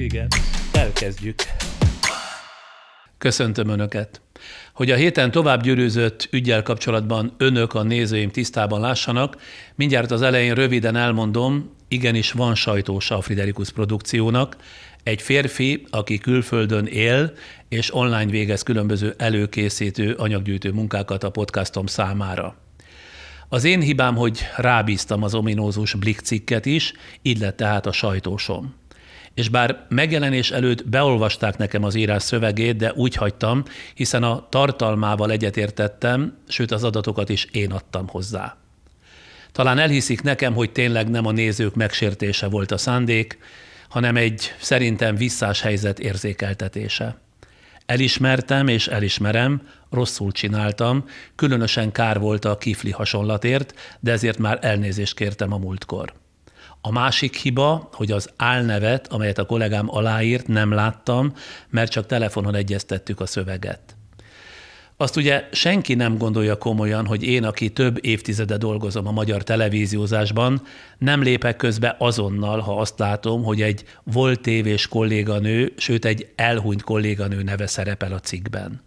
Igen. Elkezdjük. Köszöntöm Önöket. Hogy a héten tovább gyűrűzött ügyel kapcsolatban önök, a nézőim tisztában lássanak, mindjárt az elején röviden elmondom, igenis van sajtósa a Friderikus produkciónak, egy férfi, aki külföldön él, és online végez különböző előkészítő, anyaggyűjtő munkákat a podcastom számára. Az én hibám, hogy rábíztam az ominózus Blick cikket is, így lett tehát a sajtósom. És bár megjelenés előtt beolvasták nekem az írás szövegét, de úgy hagytam, hiszen a tartalmával egyetértettem, sőt az adatokat is én adtam hozzá. Talán elhiszik nekem, hogy tényleg nem a nézők megsértése volt a szándék, hanem egy szerintem visszás helyzet érzékeltetése. Elismertem és elismerem, rosszul csináltam, különösen kár volt a kifli hasonlatért, de ezért már elnézést kértem a múltkor. A másik hiba, hogy az álnevet, amelyet a kollégám aláírt, nem láttam, mert csak telefonon egyeztettük a szöveget. Azt ugye senki nem gondolja komolyan, hogy én, aki több évtizede dolgozom a magyar televíziózásban, nem lépek közbe azonnal, ha azt látom, hogy egy volt tévés kolléganő, sőt egy elhunyt kolléganő neve szerepel a cikkben.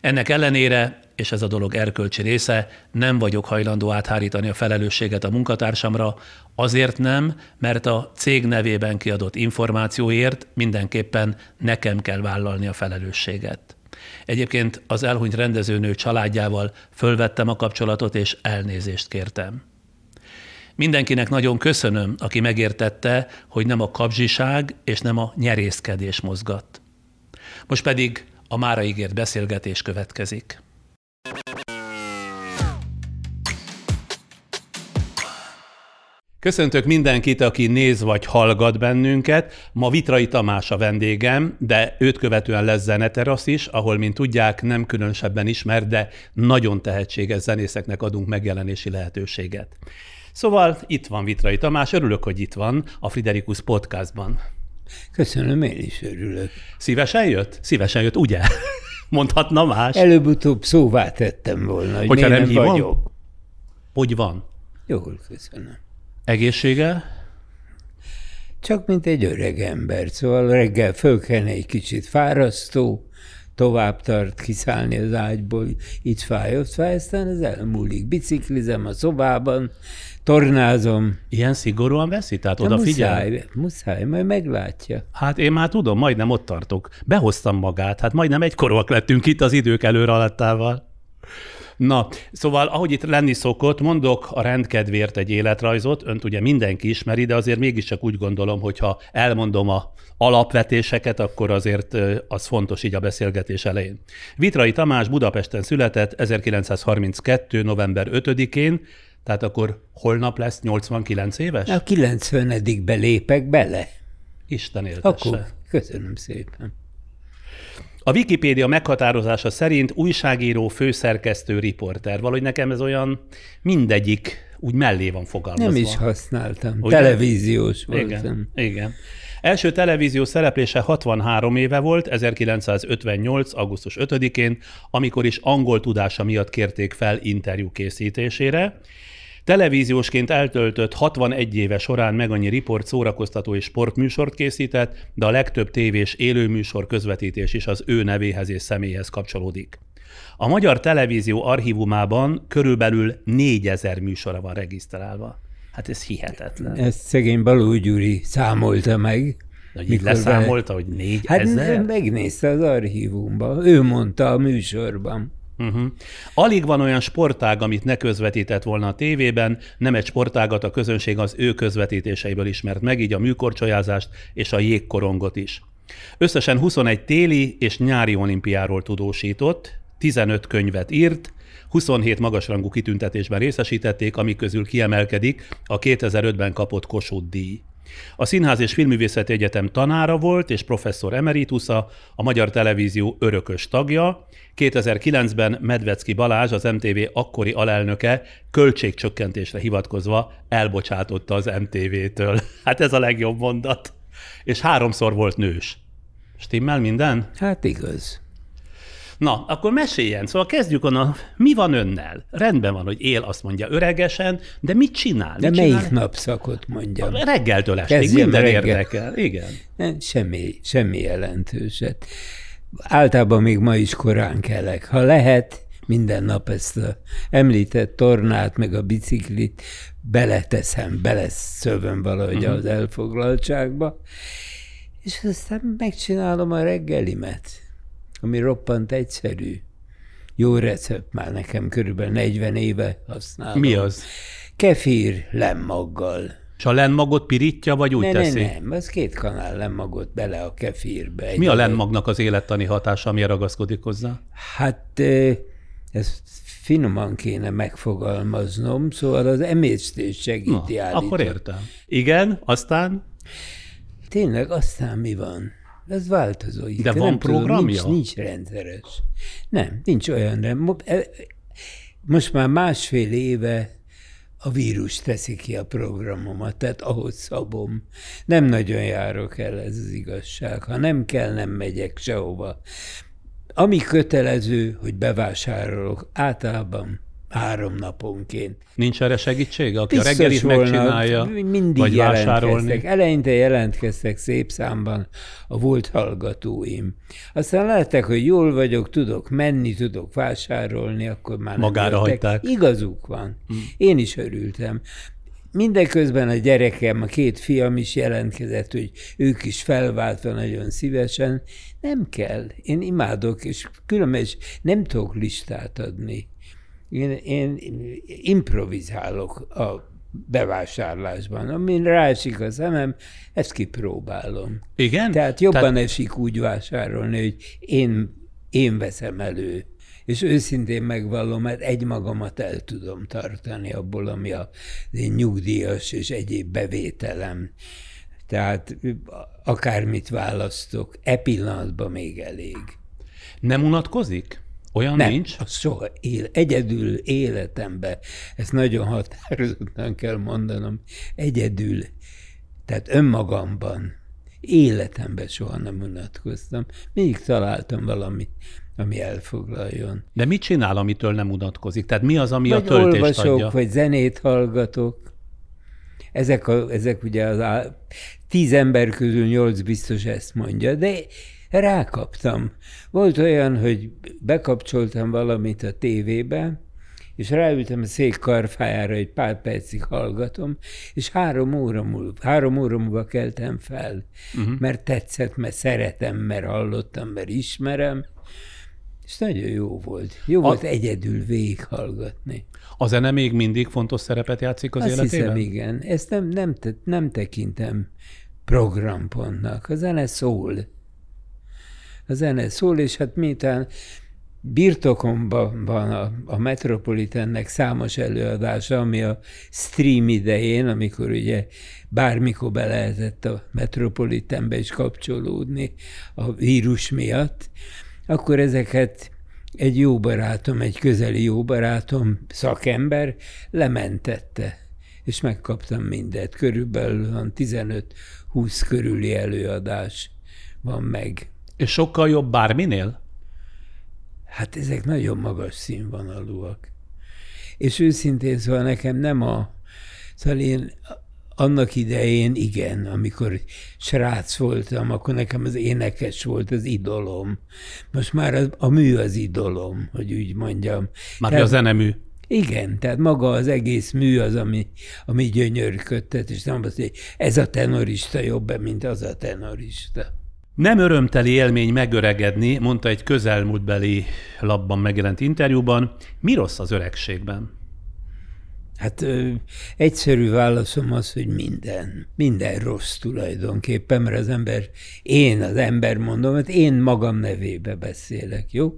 Ennek ellenére, és ez a dolog erkölcsi része, nem vagyok hajlandó áthárítani a felelősséget a munkatársamra, azért nem, mert a cég nevében kiadott információért mindenképpen nekem kell vállalni a felelősséget. Egyébként az elhunyt rendezőnő családjával fölvettem a kapcsolatot, és elnézést kértem. Mindenkinek nagyon köszönöm, aki megértette, hogy nem a kapzsiság és nem a nyerészkedés mozgat. Most pedig a mára ígért beszélgetés következik. Köszöntök mindenkit, aki néz vagy hallgat bennünket. Ma Vitrai Tamás a vendégem, de őt követően lesz zeneterasz is, ahol, mint tudják, nem különösebben ismer, de nagyon tehetséges zenészeknek adunk megjelenési lehetőséget. Szóval itt van Vitrai Tamás, örülök, hogy itt van a Friderikus podcastban. Köszönöm, én is örülök. Szívesen jött? Szívesen jött, ugye? Mondhatna más? Előbb-utóbb szóvá tettem volna, hogy Hogyha nem, nem hívom? vagyok. Hogy van? Jól, köszönöm. Egészsége? Csak mint egy öreg ember, szóval reggel fölkelni egy kicsit fárasztó, tovább tart kiszállni az ágyból, itt fáj, ott fáj, aztán ez elmúlik. Biciklizem a szobában, tornázom. Ilyen szigorúan veszi? Tehát De odafigyel? muszáj, muszáj, majd meglátja. Hát én már tudom, majdnem ott tartok. Behoztam magát, hát majdnem egykorúak lettünk itt az idők előre alattával. Na, szóval ahogy itt lenni szokott, mondok a rendkedvért egy életrajzot, önt ugye mindenki ismeri, de azért mégiscsak úgy gondolom, hogy ha elmondom a alapvetéseket, akkor azért az fontos így a beszélgetés elején. Vitrai Tamás Budapesten született 1932. november 5-én, tehát akkor holnap lesz 89 éves? A 90 belépek bele. Isten éltesse. Akkor köszönöm szépen. A Wikipédia meghatározása szerint újságíró, főszerkesztő, riporter. Valahogy nekem ez olyan mindegyik úgy mellé van fogalmazva. Nem is használtam. Ugye? Televíziós voltam. Igen, igen. Első televízió szereplése 63 éve volt, 1958. augusztus 5-én, amikor is angol tudása miatt kérték fel interjú készítésére. Televíziósként eltöltött 61 éve során meg annyi riport, szórakoztató és sportműsort készített, de a legtöbb tévés élőműsor közvetítés is az ő nevéhez és személyhez kapcsolódik. A Magyar Televízió archívumában körülbelül 4000 műsora van regisztrálva. Hát ez hihetetlen. Ezt szegény Baló Gyuri számolta meg. Hogy így leszámolta, hogy Hát 4000? megnézte az archívumban. Ő mondta a műsorban. Uh-huh. Alig van olyan sportág, amit ne közvetített volna a tévében, nem egy sportágat a közönség az ő közvetítéseiből ismert meg, így a műkorcsolyázást és a jégkorongot is. Összesen 21 téli és nyári olimpiáról tudósított, 15 könyvet írt, 27 magasrangú kitüntetésben részesítették, amik közül kiemelkedik a 2005-ben kapott Kossuth díj. A Színház és Filmművészeti Egyetem tanára volt és professzor emeritusa, a Magyar Televízió örökös tagja. 2009-ben Medvecki Balázs, az MTV akkori alelnöke költségcsökkentésre hivatkozva elbocsátotta az MTV-től. Hát ez a legjobb mondat. És háromszor volt nős. Stimmel minden? Hát igaz. Na, akkor meséljen. Szóval kezdjük onnan, mi van önnel? Rendben van, hogy él, azt mondja öregesen, de mit csinál? De mit melyik csinál? napszakot mondjam? Reggeltől estig, Kezdjem minden reggel. érdekel. Igen. Nem, semmi, semmi jelentőset. Általában még ma is korán kelek. Ha lehet, minden nap ezt a említett tornát, meg a biciklit beleteszem, beleszövöm valahogy uh-huh. az elfoglaltságba, és aztán megcsinálom a reggelimet, ami roppant egyszerű. Jó recept már nekem, körülbelül 40 éve használom. Mi az? Kefír lemmaggal. És a lenmagot pirítja, vagy úgy Ne, teszi? ne, nem, az két kanál lemmagot bele a kefírbe. Egy Mi a lenmagnak az élettani hatása, ami ragaszkodik hozzá? Hát ezt finoman kéne megfogalmaznom, szóval az emésztés segíti Na, állítólag. akkor értem. Igen, aztán Tényleg, aztán mi van? Ez változó. De van nem tudom, programja? nincs, nincs rendszeres. Nem, nincs olyan. Nem. Mo- Most már másfél éve a vírus teszi ki a programomat, tehát ahhoz szabom. Nem nagyon járok el, ez az igazság. Ha nem kell, nem megyek sehova. Ami kötelező, hogy bevásárolok, általában három naponként. nincs erre segítsége, aki a Biztos reggelit volna, megcsinálja, mindig vagy vásárolni. Eleinte jelentkeztek szép számban a volt hallgatóim. Aztán látták, hogy jól vagyok, tudok menni, tudok vásárolni, akkor már nem Magára jöttek. hagyták. Igazuk van. Én is örültem. Mindeközben a gyerekem, a két fiam is jelentkezett, hogy ők is felváltva nagyon szívesen. Nem kell. Én imádok, és különben is nem tudok listát adni. Én, én improvizálok a bevásárlásban. Amin ráesik a szemem, ezt kipróbálom. Igen? Tehát jobban Tehát... esik úgy vásárolni, hogy én, én veszem elő. És őszintén megvallom, mert egymagamat el tudom tartani abból, ami a az én nyugdíjas és egyéb bevételem. Tehát akármit választok, e pillanatban még elég. Nem unatkozik? Olyan Nem, nincs? az soha él, egyedül életemben, ezt nagyon határozottan kell mondanom, egyedül, tehát önmagamban, életemben soha nem unatkoztam. Mindig találtam valamit, ami elfoglaljon. De mit csinál, amitől nem unatkozik? Tehát mi az, ami a Vagy töltést olvasok, adja? vagy zenét hallgatok. Ezek, a, ezek ugye az á, tíz ember közül nyolc biztos ezt mondja, de rákaptam. Volt olyan, hogy bekapcsoltam valamit a tévébe, és ráültem a szék karfájára, egy pár percig hallgatom, és három óra múlva, három óra múlva keltem fel, uh-huh. mert tetszett, mert szeretem, mert hallottam, mert ismerem, és nagyon jó volt. Jó a... volt egyedül végighallgatni. A zene még mindig fontos szerepet játszik az Azt életében? hiszem, igen. Ezt nem, nem, te, nem tekintem programpontnak. A zene szól. A zene szól, és hát miután birtokomban van a, a Metropolitannek számos előadása, ami a stream idején, amikor ugye bármikor be lehetett a Metropolitanbe is kapcsolódni a vírus miatt, akkor ezeket egy jó barátom, egy közeli jó barátom, szakember lementette, és megkaptam mindet. Körülbelül van 15-20 körüli előadás van meg. És sokkal jobb bárminél? Hát ezek nagyon magas színvonalúak. És őszintén szóval nekem nem a... Szóval én annak idején igen, amikor srác voltam, akkor nekem az énekes volt az idolom. Most már az, a mű az idolom, hogy úgy mondjam. Már tehát, a zenemű. Igen, tehát maga az egész mű az, ami, ami gyönyörködtet, és nem az, hogy ez a tenorista jobb, mint az a tenorista. Nem örömteli élmény megöregedni, mondta egy közelmúltbeli labban megjelent interjúban. Mi rossz az öregségben? Hát ö, egyszerű válaszom az, hogy minden. Minden rossz tulajdonképpen, mert az ember, én az ember mondom, hogy én magam nevébe beszélek, jó?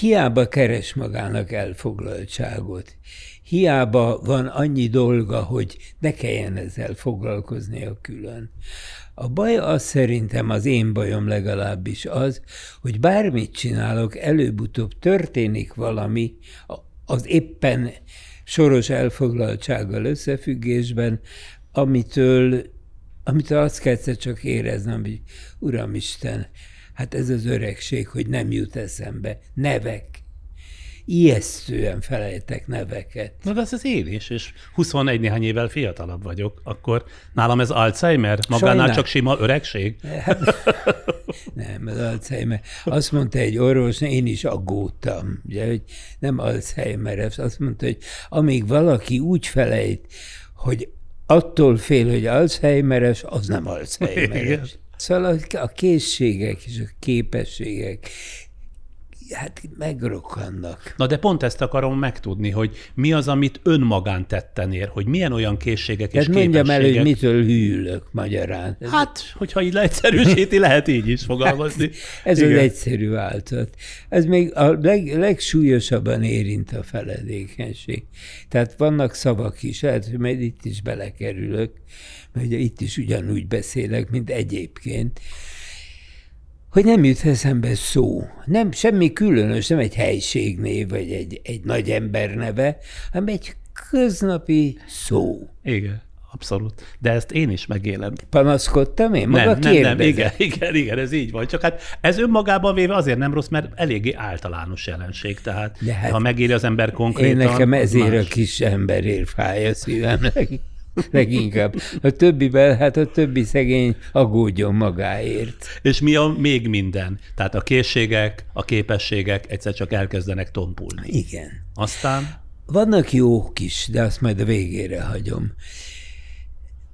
Hiába keres magának elfoglaltságot. Hiába van annyi dolga, hogy ne kelljen ezzel foglalkoznia külön. A baj az szerintem, az én bajom legalábbis az, hogy bármit csinálok, előbb-utóbb történik valami, az éppen soros elfoglaltsággal összefüggésben, amitől, amitől azt kell csak éreznem, hogy Uramisten, Hát ez az öregség, hogy nem jut eszembe. Nevek. Ijesztően felejtek neveket. Na de ez az én is, és 21 néhány évvel fiatalabb vagyok, akkor nálam ez Alzheimer, magánál Sajnál. csak sima öregség? Hát, nem, az Alzheimer. Azt mondta egy orvos, én is aggódtam, ugye, hogy nem Alzheimer, azt mondta, hogy amíg valaki úgy felejt, hogy attól fél, hogy Alzheimeres, az nem Alzheimeres. Szóval a készségek és a képességek hát megrokkannak. Na de pont ezt akarom megtudni, hogy mi az, amit önmagán tetten ér, hogy milyen olyan készségek és képességek. mondjam el, hogy mitől hűlök magyarán. Hát, hogyha így leegyszerűsíti, lehet így is fogalmazni. Hát, ez Igen. az egyszerű változat. Ez még a leg, legsúlyosabban érint a feledékenység. Tehát vannak szavak is, lehet, hogy majd itt is belekerülök, mert itt is ugyanúgy beszélek, mint egyébként hogy nem jut eszembe szó. Nem, semmi különös, nem egy helységnév, vagy egy, egy nagy ember neve, hanem egy köznapi szó. Igen. Abszolút. De ezt én is megélem. Panaszkodtam én? Maga nem, nem, nem, igen, igen, igen, ez így van. Csak hát ez önmagában véve azért nem rossz, mert eléggé általános jelenség. Tehát hát ha megéri az ember konkrétan... Én nekem ezért más. a kis emberért fáj a szívemnek. leginkább. A többivel, hát a többi szegény aggódjon magáért. És mi a még minden? Tehát a készségek, a képességek egyszer csak elkezdenek tompulni. Igen. Aztán? Vannak jók is, de azt majd a végére hagyom.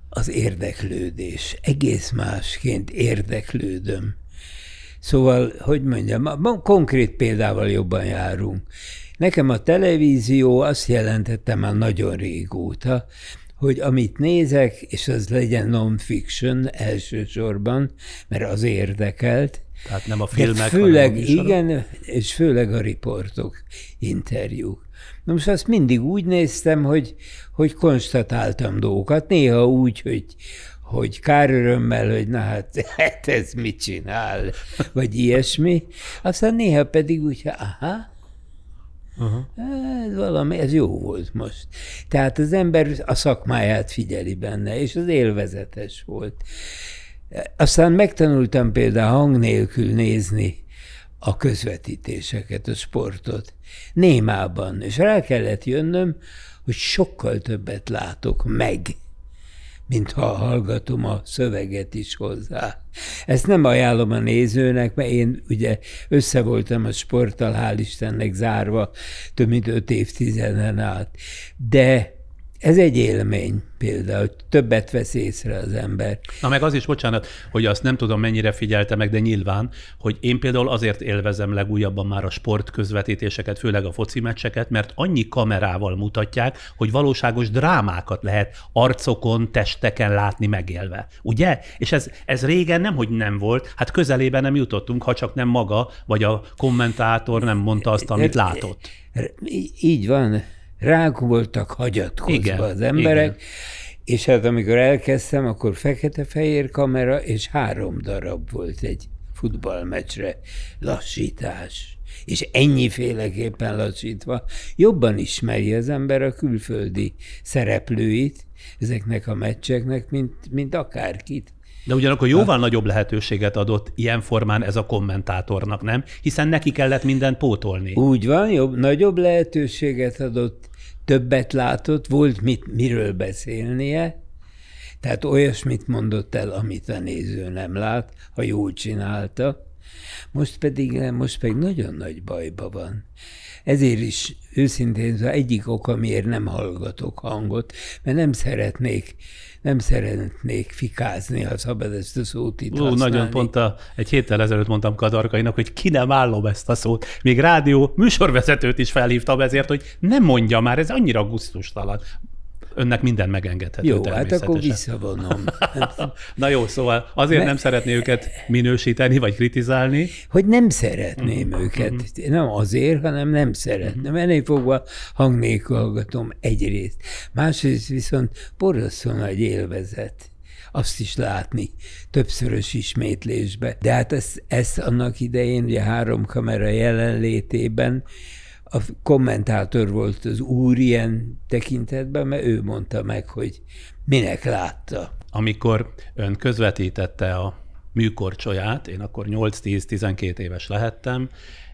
Az érdeklődés. Egész másként érdeklődöm. Szóval, hogy mondjam, konkrét példával jobban járunk. Nekem a televízió azt jelentette már nagyon régóta, hogy amit nézek, és az legyen non-fiction elsősorban, mert az érdekelt. Tehát nem a filmek, De főleg, hanem a igen, és főleg a riportok, interjúk. Na most azt mindig úgy néztem, hogy, hogy konstatáltam dolgokat, néha úgy, hogy, hogy kár örömmel, hogy na hát, hát ez mit csinál, vagy ilyesmi. Aztán néha pedig úgy, aha, Uh-huh. Ez valami, ez jó volt most. Tehát az ember a szakmáját figyeli benne, és az élvezetes volt. Aztán megtanultam például hang nélkül nézni a közvetítéseket, a sportot. Némában. És rá kellett jönnöm, hogy sokkal többet látok meg, mintha hallgatom a szöveget is hozzá. Ezt nem ajánlom a nézőnek, mert én ugye össze voltam a sporttal, hál' Istennek zárva több mint öt évtizeden át. De ez egy élmény például, többet vesz észre az ember. Na meg az is, bocsánat, hogy azt nem tudom mennyire figyelte meg, de nyilván, hogy én például azért élvezem legújabban már a sport közvetítéseket, főleg a foci meccseket, mert annyi kamerával mutatják, hogy valóságos drámákat lehet arcokon, testeken látni megélve. Ugye? És ez, ez régen nem, hogy nem volt, hát közelében nem jutottunk, ha csak nem maga, vagy a kommentátor nem mondta azt, amit látott. Így van rák voltak hagyatkozva igen, az emberek, igen. és hát amikor elkezdtem, akkor fekete-fehér kamera, és három darab volt egy futballmeccsre lassítás. És ennyiféleképpen lassítva jobban ismeri az ember a külföldi szereplőit ezeknek a meccseknek, mint, mint akárkit. De ugyanakkor jóval nagyobb lehetőséget adott ilyen formán ez a kommentátornak, nem? Hiszen neki kellett mindent pótolni. Úgy van, jobb, nagyobb lehetőséget adott, többet látott, volt mit, miről beszélnie, tehát olyasmit mondott el, amit a néző nem lát, ha jól csinálta. Most pedig, most pedig nagyon nagy bajba van. Ezért is őszintén az egyik oka, miért nem hallgatok hangot, mert nem szeretnék nem szeretnék fikázni, ha szabad ezt a szót itt Ó, nagyon pont a, egy héttel ezelőtt mondtam Kadarkainak, hogy ki nem állom ezt a szót. Még rádió műsorvezetőt is felhívtam ezért, hogy nem mondja már, ez annyira gusztustalan önnek minden megengedhető Jó, hát akkor visszavonom. Na jó, szóval azért Mert... nem szeretné őket minősíteni, vagy kritizálni. Hogy nem szeretném uh-huh. őket. Nem azért, hanem nem szeretném. Uh-huh. Ennél fogva hang nélkül hallgatom egyrészt. Másrészt viszont borzasztó nagy élvezet azt is látni többszörös ismétlésbe. De hát ezt, ezt annak idején, ugye három kamera jelenlétében a kommentátor volt az úr ilyen tekintetben, mert ő mondta meg, hogy minek látta. Amikor ön közvetítette a műkorcsolyát, én akkor 8-10-12 éves lehettem,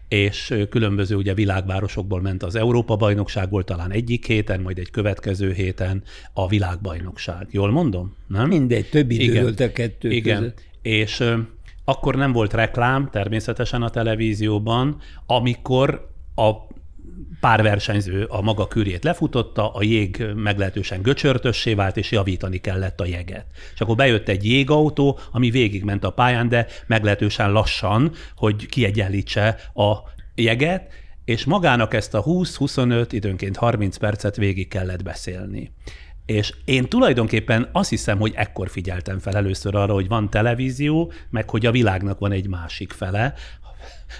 és különböző ugye világvárosokból ment az Európa-bajnokság, volt talán egyik héten, majd egy következő héten a világbajnokság. Jól mondom? Nem? Mindegy, több idő Igen. volt a kettő Igen. között. És akkor nem volt reklám természetesen a televízióban, amikor a pár versenyző a maga kürjét lefutotta, a jég meglehetősen göcsörtössé vált, és javítani kellett a jeget. És akkor bejött egy jégautó, ami végigment a pályán, de meglehetősen lassan, hogy kiegyenlítse a jeget, és magának ezt a 20-25, időnként 30 percet végig kellett beszélni. És én tulajdonképpen azt hiszem, hogy ekkor figyeltem fel először arra, hogy van televízió, meg hogy a világnak van egy másik fele,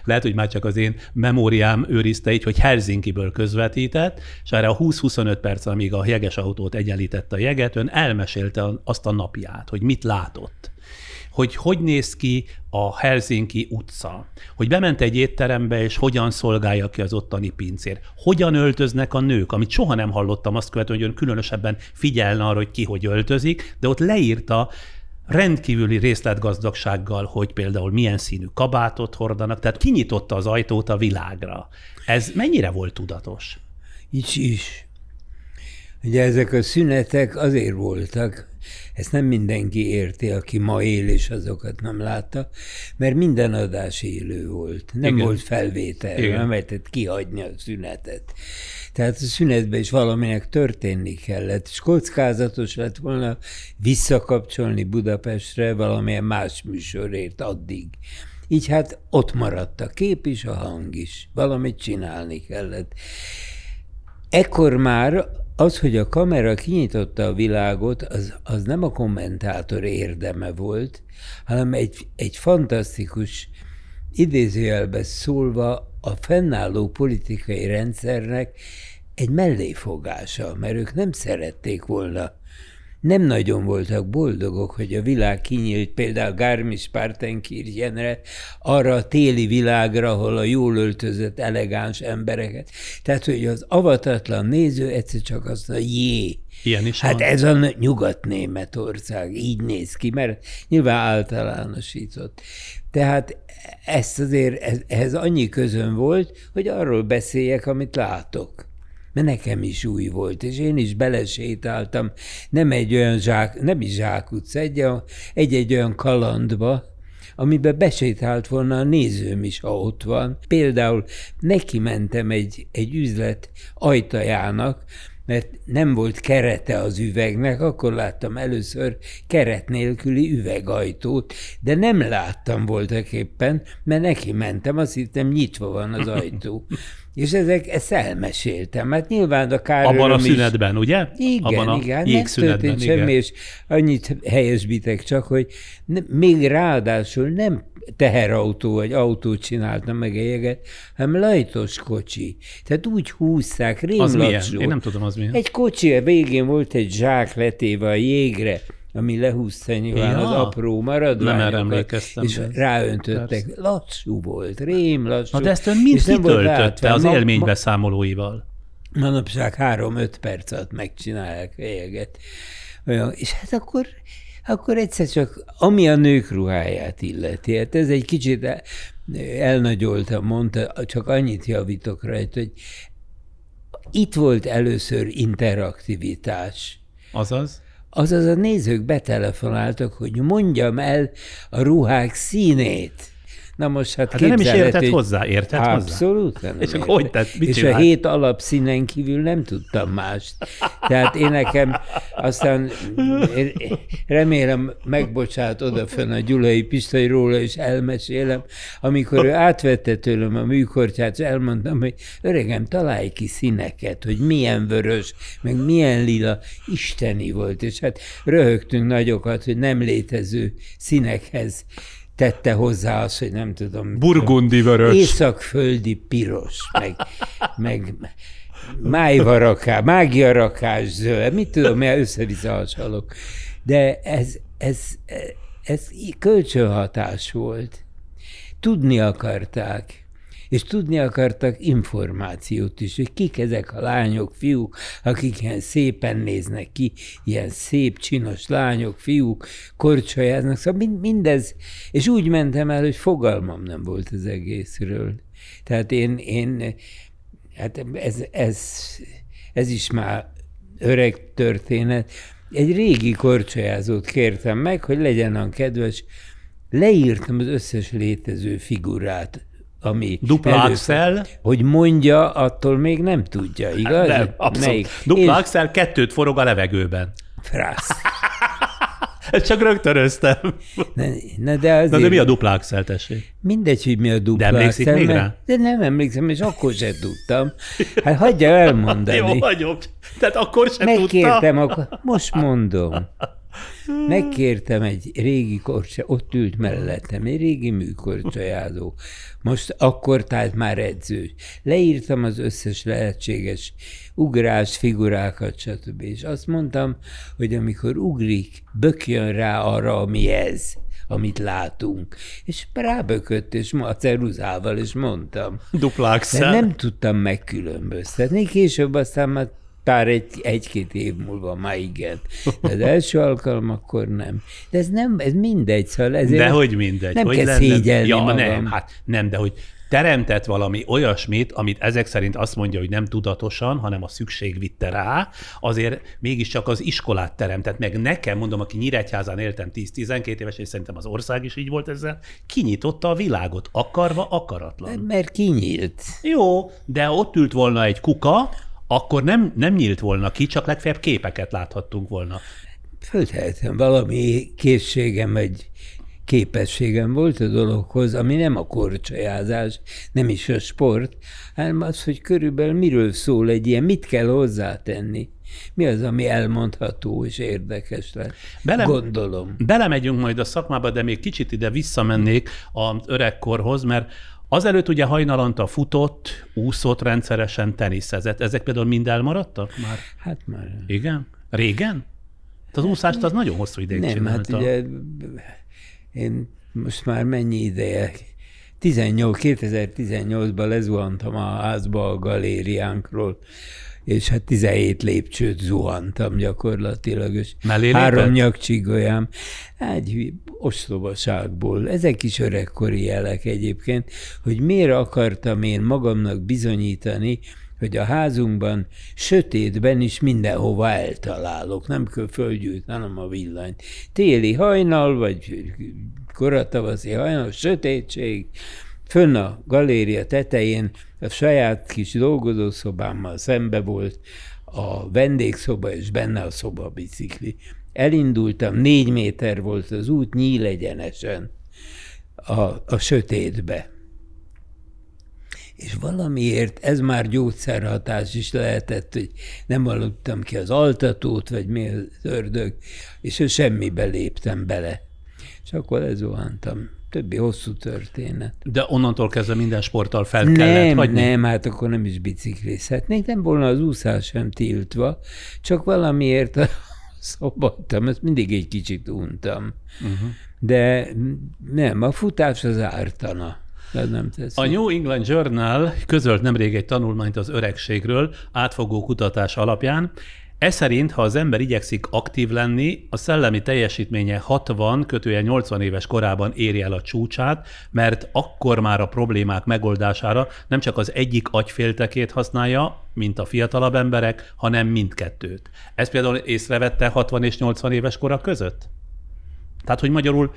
lehet, hogy már csak az én memóriám őrizte így, hogy Helsinkiből közvetített, és erre a 20-25 perc, amíg a jeges autót egyenlítette a jeget, ön elmesélte azt a napját, hogy mit látott. Hogy hogy néz ki a Helsinki utca, hogy bement egy étterembe, és hogyan szolgálja ki az ottani pincér, hogyan öltöznek a nők, amit soha nem hallottam azt követően, hogy ön különösebben figyelne arra, hogy ki hogy öltözik, de ott leírta rendkívüli részletgazdagsággal, hogy például milyen színű kabátot hordanak, tehát kinyitotta az ajtót a világra. Ez mennyire volt tudatos? Így is. Ugye ezek a szünetek azért voltak, ezt nem mindenki érti, aki ma él és azokat nem látta, mert minden adás élő volt. Nem Igen. volt felvétel, Igen. nem lehetett kihagyni a szünetet. Tehát a szünetben is valaminek történni kellett, és kockázatos lett volna visszakapcsolni Budapestre valamilyen más műsorért addig. Így hát ott maradt a kép is, a hang is. Valamit csinálni kellett. Ekkor már az, hogy a kamera kinyitotta a világot, az, az nem a kommentátor érdeme volt, hanem egy, egy fantasztikus, idézőjelbe szólva a fennálló politikai rendszernek egy melléfogása, mert ők nem szerették volna nem nagyon voltak boldogok, hogy a világ kinyílt például Garmisch-Partenkirchenre, arra a téli világra, ahol a jól öltözött, elegáns embereket. Tehát, hogy az avatatlan néző egyszer csak azt a jé. Ilyen is hát van. ez a Nyugat-Németország, így néz ki, mert nyilván általánosított. Tehát ezt azért, ehhez annyi közön volt, hogy arról beszéljek, amit látok mert nekem is új volt, és én is belesétáltam, nem egy olyan zsák, nem is zsákutca, egy, egy-egy olyan kalandba, amiben besétált volna a nézőm is, ha ott van. Például neki mentem egy, egy üzlet ajtajának, mert nem volt kerete az üvegnek, akkor láttam először keret nélküli üvegajtót, de nem láttam voltak éppen, mert neki mentem, azt hittem nyitva van az ajtó. És ezek, ezt elmeséltem. Hát nyilván a Károlyom Abban a szünetben, is, ugye? Igen, Abban a igen. Nem történt igen. semmi, és annyit helyesbitek csak, hogy ne, még ráadásul nem teherautó vagy autót csináltam meg a jeget, hanem lajtos kocsi. Tehát úgy húzták, rémlacsó. Az milyen? Én nem tudom, az milyen. Egy kocsi, a végén volt egy zsák letéve a jégre, ami lehúzta nyilván ja, az apró maradványokat, és ráöntöttek. Persze. Lassú volt, rém lassú. Na de ezt ön mind kitöltötte az élménybeszámolóival? Manapság három-öt perc alatt megcsinálják a jeget. Olyan, és hát akkor, akkor egyszer csak, ami a nők ruháját illeti, hát ez egy kicsit elnagyoltam, mondta, csak annyit javítok rajta, hogy itt volt először interaktivitás. Azaz? Azaz a nézők betelefonáltak, hogy mondjam el a ruhák színét. Na most hát, hát nem is értett hogy... hozzá, értett Abszolút hozzá? Nem És akkor hogy tett, mit És csinált? a hét alapszínen kívül nem tudtam mást. Tehát én nekem aztán remélem megbocsát odafön a Gyulai Pistai róla, és elmesélem, amikor ő átvette tőlem a műkortyát, és elmondtam, hogy öregem, találj ki színeket, hogy milyen vörös, meg milyen lila, isteni volt, és hát röhögtünk nagyokat, hogy nem létező színekhez tette hozzá azt, hogy nem tudom. Burgundi vörös. Északföldi piros, meg, meg májvaraká, mágiarakás zöld, mit tudom, mert össze-vissza hasonlok. De ez, ez, ez kölcsönhatás volt. Tudni akarták. És tudni akartak információt is, hogy kik ezek a lányok, fiúk, akik ilyen szépen néznek ki, ilyen szép, csinos lányok, fiúk, korcsolyáznak, szóval mindez, és úgy mentem el, hogy fogalmam nem volt az egészről. Tehát én, én hát ez, ez, ez is már öreg történet. Egy régi korcsolyázót kértem meg, hogy legyen a kedves, leírtam az összes létező figurát, ami Dupla Axel. Hogy mondja, attól még nem tudja, igaz? Nem, abszolút. Melyik? Dupla és... Axel kettőt forog a levegőben. Frász. Ezt csak rögtönöztem. Ne, ne, de, azért, Na de mi a dupla Axel, tessék? Mindegy, hogy mi a dupla De emlékszik Axel, még rá? De nem emlékszem, és akkor sem tudtam. Hát hagyja elmondani. Jó vagyok. Tehát akkor sem Megkértem, tudta. akkor most mondom. Megkértem egy régi korcsa, ott ült mellettem, egy régi műkorcsajázó. Most akkor tehát már edző. Leírtam az összes lehetséges ugrás, figurákat, stb. És azt mondtam, hogy amikor ugrik, bökjön rá arra, ami ez amit látunk. És rábökött, és ma a ceruzával, és mondtam. Duplákszel. De nem tudtam megkülönböztetni. Később aztán már pár egy, egy-két év múlva már igen. De az első alkalom akkor nem. De ez nem, ez mindegy, szóval ezért De hogy mindegy. Nem hogy kell lenne, szégyelni ja, magam. nem, hát nem, de hogy teremtett valami olyasmit, amit ezek szerint azt mondja, hogy nem tudatosan, hanem a szükség vitte rá, azért mégiscsak az iskolát teremtett meg. Nekem, mondom, aki Nyíregyházán éltem 10-12 éves, és szerintem az ország is így volt ezzel, kinyitotta a világot, akarva, akaratlan. Mert kinyílt. Jó, de ott ült volna egy kuka, akkor nem, nem nyílt volna ki, csak legfeljebb képeket láthattunk volna. Föltehetem valami készségem, egy képességem volt a dologhoz, ami nem a korcsajázás, nem is a sport, hanem az, hogy körülbelül miről szól egy ilyen, mit kell hozzátenni. Mi az, ami elmondható és érdekes lett? Bele, Gondolom. Belemegyünk majd a szakmába, de még kicsit ide visszamennék az öregkorhoz, mert Azelőtt ugye hajnalanta futott, úszott rendszeresen, teniszezett. Ezek például mind elmaradtak már? Hát már. Igen? Régen? Hát az úszást az nagyon hosszú ideig Nem, csinálta. hát ugye én most már mennyi ideje 18, 2018-ban lezuhantam a házba a galériánkról, és hát 17 lépcsőt zuhantam gyakorlatilag, és Mellé három nyakcsigolyám, egy ostobaságból. Ezek is öregkori jelek egyébként, hogy miért akartam én magamnak bizonyítani, hogy a házunkban sötétben is mindenhova eltalálok, nem kell fölgyújtanom a villanyt. Téli hajnal, vagy koratavaszi hajnal, sötétség, fönn a galéria tetején a saját kis dolgozószobámmal szembe volt a vendégszoba, és benne a szobabicikli. Elindultam, négy méter volt az út, nyíl egyenesen a, a sötétbe. És valamiért ez már gyógyszerhatás is lehetett, hogy nem aludtam ki az altatót, vagy mi az ördög, és semmibe léptem bele. És akkor lezuhantam. Többi hosszú történet. De onnantól kezdve minden sporttal fel nem, kellett hagyni? Nem, hát akkor nem is biciklizhetnék, nem volna az úszás sem tiltva, csak valamiért szobottam, ezt mindig egy kicsit untam. Uh-huh. De nem, a futás az ártana. Ez nem. A New England Journal közölt nemrég egy tanulmányt az öregségről átfogó kutatás alapján. Ez szerint, ha az ember igyekszik aktív lenni, a szellemi teljesítménye 60, kötője 80 éves korában éri el a csúcsát, mert akkor már a problémák megoldására nem csak az egyik agyféltekét használja, mint a fiatalabb emberek, hanem mindkettőt. Ez például észrevette 60 és 80 éves kora között? Tehát, hogy magyarul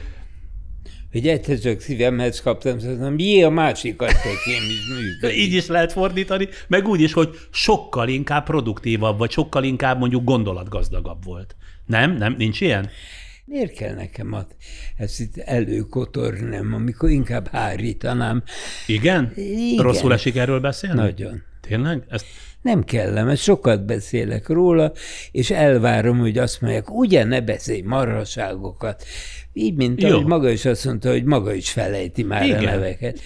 hogy egyszer csak szívemhez kaptam, mondom, jé, a másikat tekém is működik. Így is lehet fordítani, meg úgy is, hogy sokkal inkább produktívabb, vagy sokkal inkább mondjuk gondolatgazdagabb volt. Nem? Nem? Nincs ilyen? Miért kell nekem a, ezt itt előkotornem, amikor inkább hárítanám? Igen? Igen. Rosszul esik erről beszélni? Nagyon. Tényleg? Ezt Nem kellemes, sokat beszélek róla, és elvárom, hogy azt mondják, ugye ne beszélj marhaságokat. Így, mint Jó. ahogy maga is azt mondta, hogy maga is felejti már Igen. a neveket.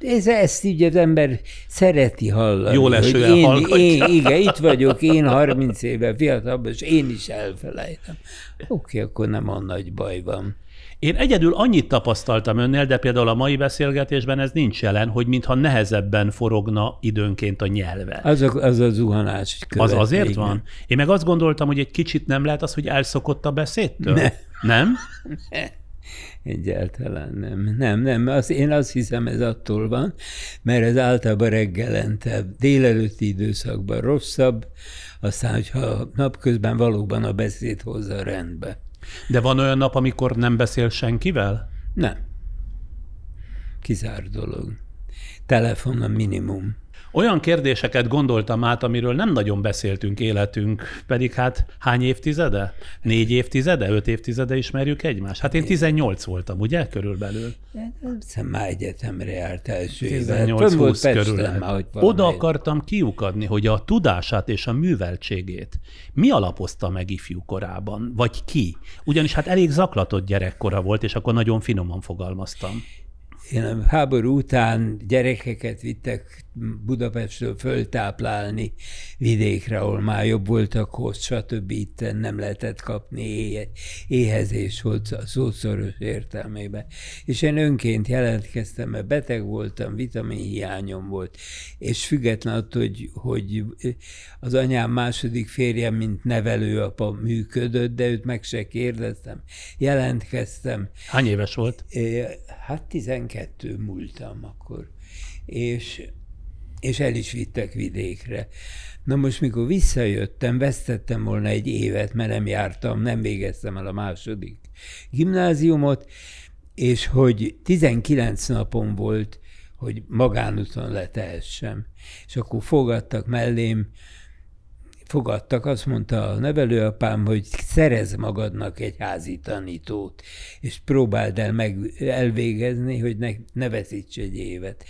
ez, ezt így az ember szereti hallani. Jól esően én, hallgatja. én, igen, itt vagyok, én 30 éve fiatalabb, és én is elfelejtem. Oké, akkor nem a nagy baj van. Én egyedül annyit tapasztaltam önnél, de például a mai beszélgetésben ez nincs jelen, hogy mintha nehezebben forogna időnként a nyelve. Az a, az a zuhanás Az azért igen. van? Én meg azt gondoltam, hogy egy kicsit nem lehet az, hogy elszokott a beszédtől? Ne. Nem? Egyáltalán nem. Nem, nem. Az, én azt hiszem, ez attól van, mert ez általában reggelente, délelőtti időszakban rosszabb, aztán, hogyha napközben valóban a beszéd hozza rendbe. De van olyan nap, amikor nem beszél senkivel? Nem. Kizárt dolog. Telefon a minimum. Olyan kérdéseket gondoltam át, amiről nem nagyon beszéltünk életünk, pedig hát hány évtizede? Négy évtizede? Öt évtizede ismerjük egymást? Hát én 18 voltam, ugye? Körülbelül. Hiszem már egyetemre járt első 18-20 körül. Oda akartam kiukadni, hogy a tudását és a műveltségét mi alapozta meg ifjú korában? Vagy ki? Ugyanis hát elég zaklatott gyerekkora volt, és akkor nagyon finoman fogalmaztam. Én a háború után gyerekeket vittek Budapestről föltáplálni vidékre, ahol már jobb volt a kosz, stb. Itt nem lehetett kapni éhe, éhezés volt a szószoros értelmében. És én önként jelentkeztem, mert beteg voltam, vitaminhiányom volt, és független attól, hogy, hogy az anyám második férje, mint nevelőapa működött, de őt meg se kérdeztem. Jelentkeztem, Hány éves volt? Hát 12 múltam akkor, és, és el is vittek vidékre. Na most, mikor visszajöttem, vesztettem volna egy évet, mert nem jártam, nem végeztem el a második gimnáziumot, és hogy 19 napom volt, hogy magánúton letehessem. És akkor fogadtak mellém, fogadtak, azt mondta a nevelőapám, hogy szerez magadnak egy házi tanítót, és próbáld el meg elvégezni, hogy ne, ne veszíts egy évet.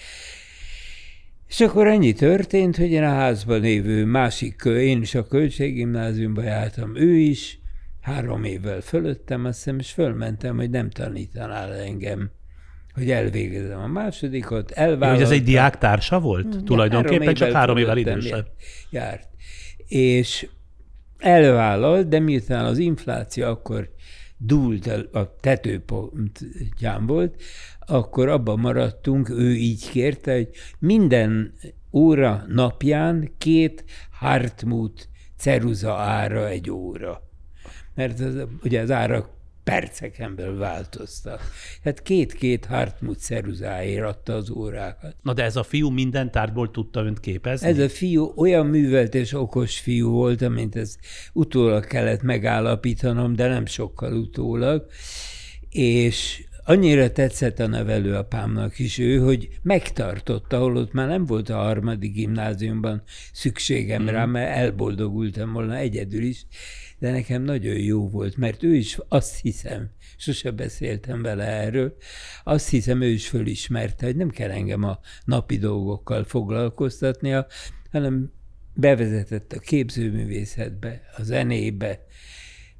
És akkor annyi történt, hogy én a házban lévő másik, én is a költséggimnáziumba jártam, ő is, három évvel fölöttem, azt hiszem, és fölmentem, hogy nem tanítanál engem, hogy elvégezem a másodikot, Hogy elvállaltam. ez egy diák társa volt? Tulajdonképpen csak három évvel idősebb. Járt. És elvállalt, de miután az infláció akkor dúlt a tetőpontján volt, akkor abban maradtunk, ő így kérte, hogy minden óra napján két Hartmut ceruza ára egy óra. Mert az, ugye az árak perceken belül változtak. Hát két-két Hartmut ceruzáért adta az órákat. Na de ez a fiú minden tárgyból tudta önt képezni? Ez a fiú olyan művelt és okos fiú volt, amint ez utólag kellett megállapítanom, de nem sokkal utólag, és annyira tetszett a nevelőapámnak is ő, hogy megtartotta, holott már nem volt a harmadik gimnáziumban szükségem mm. rá, mert elboldogultam volna egyedül is, de nekem nagyon jó volt, mert ő is azt hiszem, sose beszéltem vele erről, azt hiszem ő is fölismerte, hogy nem kell engem a napi dolgokkal foglalkoztatnia, hanem bevezetett a képzőművészetbe, a zenébe,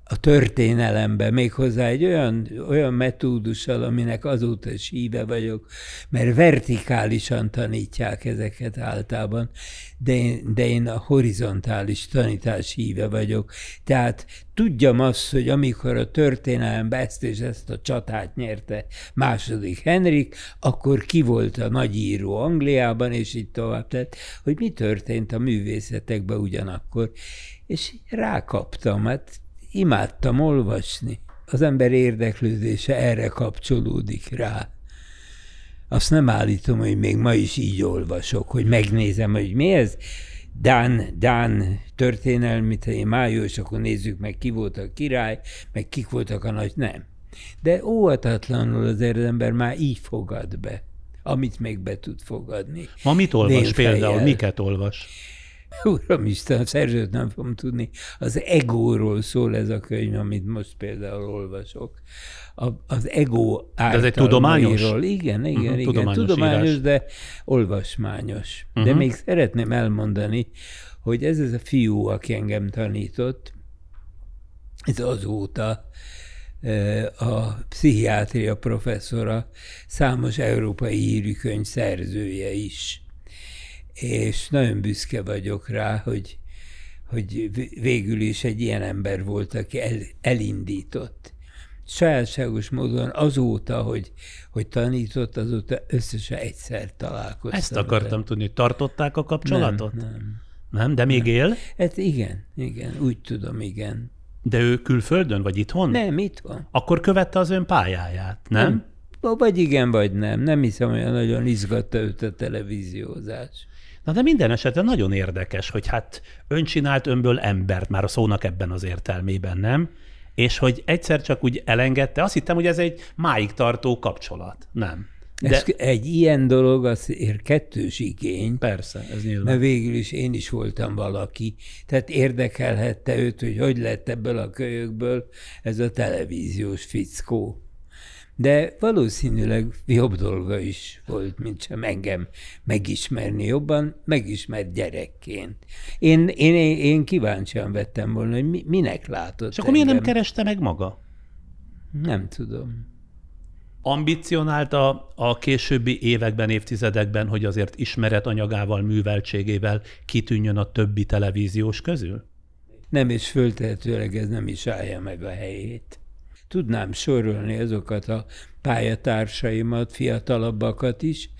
a történelembe, méghozzá egy olyan, olyan metódussal, aminek azóta is híve vagyok, mert vertikálisan tanítják ezeket általában, de én, de én a horizontális tanítás híve vagyok. Tehát tudjam azt, hogy amikor a történelemben ezt és ezt a csatát nyerte második Henrik, akkor ki volt a nagyíró Angliában, és így tovább. Tehát, hogy mi történt a művészetekben ugyanakkor. És rákaptam, hát imádtam olvasni. Az ember érdeklődése erre kapcsolódik rá. Azt nem állítom, hogy még ma is így olvasok, hogy megnézem, hogy mi ez. Dán, Dán történelmi májó, és akkor nézzük meg, ki volt a király, meg kik voltak a nagy... Nem. De óvatatlanul az ember már így fogad be, amit még be tud fogadni. Ma mit olvas Délfejjel. például? Miket olvas? Uram Isten, a szerzőt nem fogom tudni. Az egóról szól ez a könyv, amit most például olvasok. A, az ego ez egy tudományos? Igen, igen, uh-huh, igen. tudományos Tudományos, írás. de olvasmányos. Uh-huh. De Mhm. még szeretném elmondani, hogy ez az a fiú, aki engem tanított, ez azóta a pszichiátria professzora, számos európai hírűkönyv szerzője is. És nagyon büszke vagyok rá, hogy, hogy végül is egy ilyen ember volt, aki el, elindított. Sajátságos módon azóta, hogy, hogy tanított, azóta összesen egyszer találkoztam. Ezt akartam vele. tudni, tartották a kapcsolatot? Nem, nem. Nem, de még nem. él? Hát igen, igen, úgy tudom, igen. De ő külföldön, vagy itthon? Nem, itt van. Akkor követte az ön pályáját, nem? nem. Vagy igen, vagy nem. Nem hiszem, hogy nagyon izgatta őt a televíziózás. Na de minden esetben nagyon érdekes, hogy hát ön csinált önből embert, már a szónak ebben az értelmében, nem? És hogy egyszer csak úgy elengedte, azt hittem, hogy ez egy máig tartó kapcsolat. Nem. De... Ez egy ilyen dolog azért kettős igény. Persze, ez nyilván. Mert végül is én is voltam valaki. Tehát érdekelhette őt, hogy hogy lett ebből a kölyökből ez a televíziós fickó. De valószínűleg jobb dolga is volt, mint sem engem megismerni jobban, megismert gyerekként. Én, én, én kíváncsian vettem volna, hogy mi, minek látott És akkor miért nem kereste meg maga? Nem tudom ambicionálta a későbbi években, évtizedekben, hogy azért ismeret anyagával, műveltségével kitűnjön a többi televíziós közül? Nem, és föltehetőleg ez nem is állja meg a helyét. Tudnám sorolni azokat a pályatársaimat, fiatalabbakat is,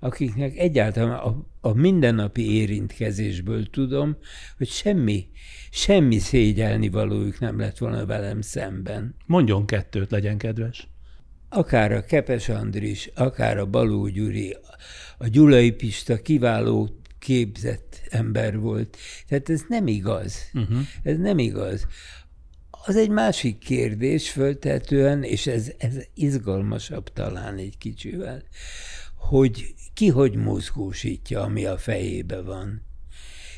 akiknek egyáltalán a, a mindennapi érintkezésből tudom, hogy semmi, semmi szégyelni valójuk nem lett volna velem szemben. Mondjon kettőt, legyen kedves akár a Kepes Andris, akár a Baló Gyuri, a Gyulai Pista kiváló képzett ember volt. Tehát ez nem igaz. Uh-huh. Ez nem igaz. Az egy másik kérdés föltetően, és ez, ez izgalmasabb talán egy kicsivel, hogy ki hogy mozgósítja, ami a fejébe van.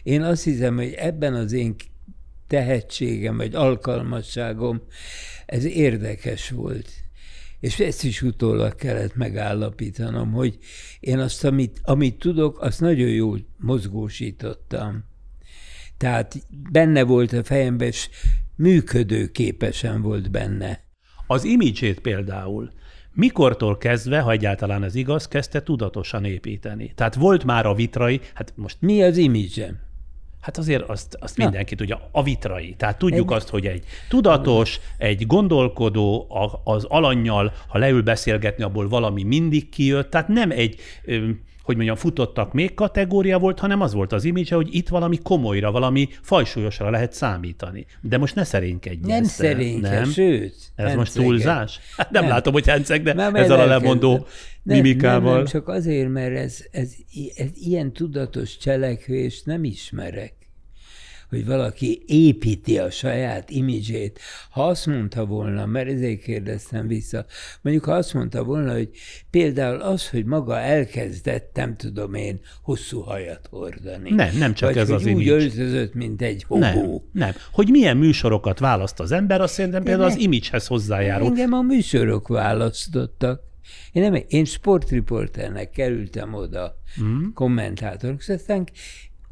Én azt hiszem, hogy ebben az én tehetségem, vagy alkalmasságom, ez érdekes volt és ezt is utólag kellett megállapítanom, hogy én azt, amit, amit tudok, azt nagyon jól mozgósítottam. Tehát benne volt a fejemben, és működőképesen volt benne. Az imidzsét például mikortól kezdve, ha egyáltalán ez igaz, kezdte tudatosan építeni? Tehát volt már a vitrai, hát most... Mi az imidzsem? Hát azért azt, azt mindenki tudja, a vitrai. Tehát tudjuk egy... azt, hogy egy tudatos, egy gondolkodó, az alanyjal, ha leül beszélgetni, abból valami mindig kijött. Tehát nem egy hogy mondjam, futottak még kategória volt, hanem az volt az image hogy itt valami komolyra, valami fajsúlyosra lehet számítani. De most ne szerénykedj. Nem szerényke, nem? sőt. Ez hencege. most túlzás? Hát nem, nem látom, hogy henceg, de nem, ezzel a lemondó nem, mimikával. Nem, nem, csak azért, mert ez, ez, ez ilyen tudatos cselekvés nem ismerek hogy valaki építi a saját imidzsét. Ha azt mondta volna, mert ezért kérdeztem vissza, mondjuk ha azt mondta volna, hogy például az, hogy maga elkezdett, nem tudom én, hosszú hajat hordani. Nem, nem csak vagy ez az úgy image. öltözött, mint egy hobó. Nem, nem. Hogy milyen műsorokat választ az ember, azt szerintem például az imidzshez hozzájárul. Engem a műsorok választottak. Én, nem, én sportriporternek kerültem oda, mm. kommentátorok, aztán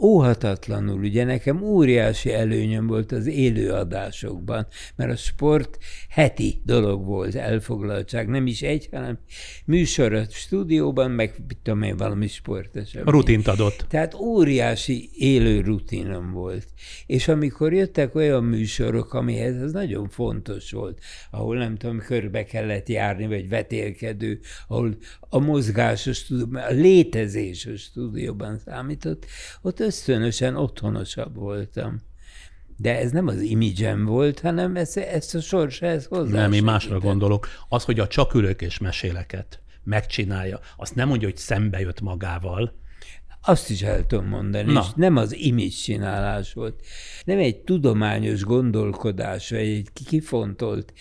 óhatatlanul, ugye nekem óriási előnyöm volt az élőadásokban, mert a sport heti dolog volt, elfoglaltság, nem is egy, hanem műsor a stúdióban, meg tudom én, valami sportesemény. Rutint adott. Tehát óriási élő rutinom volt. És amikor jöttek olyan műsorok, amihez ez nagyon fontos volt, ahol nem tudom, körbe kellett járni, vagy vetélkedő, ahol a mozgás a stúdióban, a létezés a stúdióban számított, ott ösztönösen otthonosabb voltam. De ez nem az imidzsem volt, hanem ezt, ezt a sorshez hozzá. Nem, én másra gondolok. Az, hogy a csak ülök és meséleket megcsinálja, azt nem mondja, hogy szembe jött magával, azt is el tudom mondani, Na. és nem az image csinálás volt. Nem egy tudományos gondolkodás, vagy egy kifontolt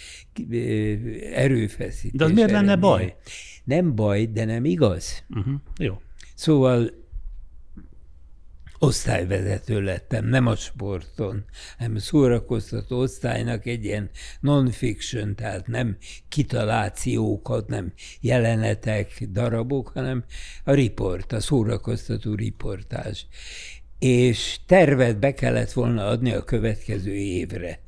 erőfeszítés. De az miért lenne baj? Nem baj, de nem igaz. Uh-huh. Jó. Szóval osztályvezető lettem, nem a sporton, hanem szórakoztató osztálynak egy ilyen non-fiction, tehát nem kitalációkat, nem jelenetek, darabok, hanem a riport, a szórakoztató riportás. És tervet be kellett volna adni a következő évre.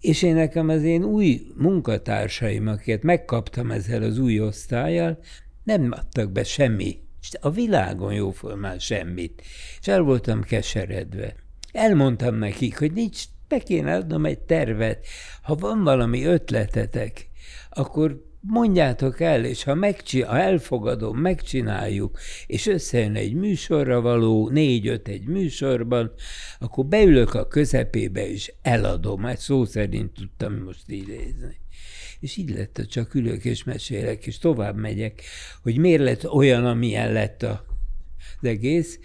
És én nekem az én új munkatársaim, akiket megkaptam ezzel az új osztályjal, nem adtak be semmi. A világon jó már semmit. És el voltam keseredve. Elmondtam nekik, hogy nincs, be kéne adnom egy tervet. Ha van valami ötletetek, akkor mondjátok el, és ha, megcsin- ha elfogadom, megcsináljuk, és összejön egy műsorra való, négy-öt egy műsorban, akkor beülök a közepébe, és eladom. Hát szó szerint tudtam most idézni. És így lett, hogy csak ülök és mesélek, és tovább megyek, hogy miért lett olyan, amilyen lett az egész.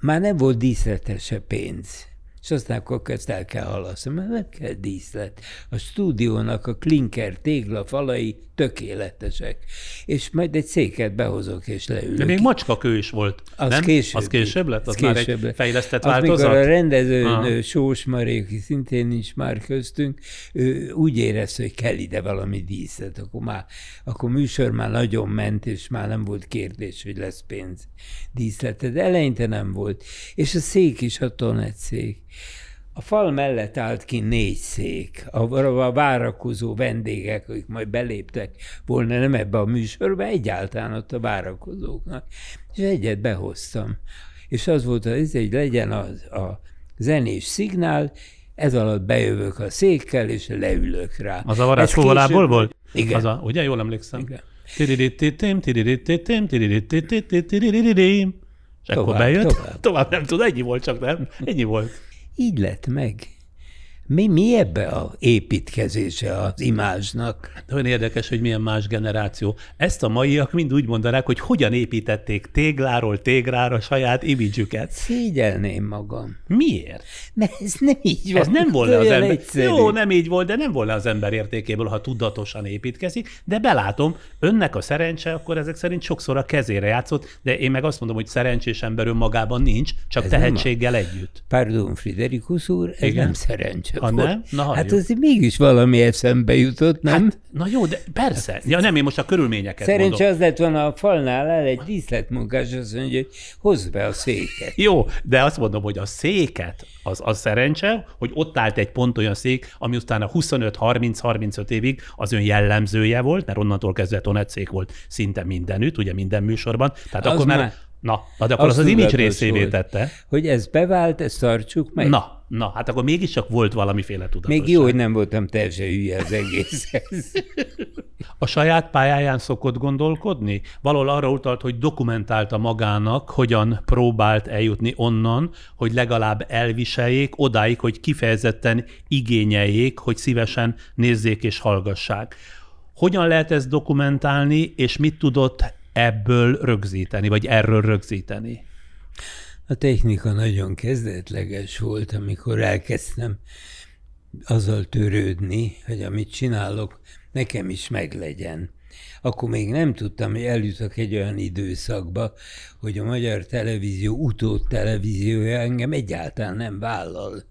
Már nem volt díszletese pénz és aztán akkor ezt el kell halasztani, mert nem kell díszlet. A stúdiónak a klinker tégla falai tökéletesek. És majd egy széket behozok és leülök. De még macskakő is volt, az nem? Később, az később lett? Az, az már később egy fejlesztett az, változat? Amikor a rendező. Sós Mari, aki szintén nincs már köztünk, ő úgy érezte, hogy kell ide valami díszlet. Akkor, már, akkor műsor már nagyon ment, és már nem volt kérdés, hogy lesz pénz díszlete. De eleinte nem volt. És a szék is a tonet szék. A fal mellett állt ki négy szék. A, a várakozó vendégek, akik majd beléptek volna nem ebbe a műsorba, egyáltalán ott a várakozóknak. És egyet behoztam. És az volt, hogy ez egy legyen a, a zenés szignál, ez alatt bejövök a székkel, és leülök rá. Az a varázs volt? Igen. Az a, ugye, jól emlékszem. Igen. És akkor bejött. tovább. Tovább nem tud, ennyi volt csak, nem? Ennyi volt. Így lett meg. Mi, mi ebbe a építkezése az imázsnak? Nagyon érdekes, hogy milyen más generáció. Ezt a maiak mind úgy mondanák, hogy hogyan építették tégláról tégrára saját imidzsüket. Szégyelném magam. Miért? Mert ez nem így van. Ez nem volna az ember. egyszerű. Jó, nem így volt, de nem volna az ember értékéből, ha tudatosan építkezik, de belátom, önnek a szerencse akkor ezek szerint sokszor a kezére játszott, de én meg azt mondom, hogy szerencsés ember önmagában nincs, csak Ez tehetséggel együtt. Pardon, Friderikus úr, ez Igen. nem szerencse Ha volt. nem? Na, hát hagyjuk. azért mégis valami eszembe jutott, nem? Hát, na jó, de persze. Ja nem, én most a körülményeket Szerencsé mondom. az lett volna a falnál el egy díszletmunkás, azt mondja, hogy hozd be a széket. Jó, de azt mondom, hogy a széket, az, az szerencse, hogy ott állt egy pont olyan szék, ami utána 25-30-35 évig az ön jellemzője volt, mert onnantól kezdve szék volt szinte mindenütt, ugye minden műsorban. Tehát Az akkor már, már- na, na, de akkor az az, az image részévé tette. Hogy ez bevált, ezt tartsuk meg. Na, na, hát akkor mégiscsak volt valamiféle tudatosság. Még jó, hogy nem voltam teljesen hülye az egészhez. A saját pályáján szokott gondolkodni? Valahol arra utalt, hogy dokumentálta magának, hogyan próbált eljutni onnan, hogy legalább elviseljék, odáig, hogy kifejezetten igényeljék, hogy szívesen nézzék és hallgassák. Hogyan lehet ezt dokumentálni, és mit tudott ebből rögzíteni, vagy erről rögzíteni? A technika nagyon kezdetleges volt, amikor elkezdtem azzal törődni, hogy amit csinálok, nekem is meglegyen. Akkor még nem tudtam, hogy eljutok egy olyan időszakba, hogy a magyar televízió utód televíziója engem egyáltalán nem vállal.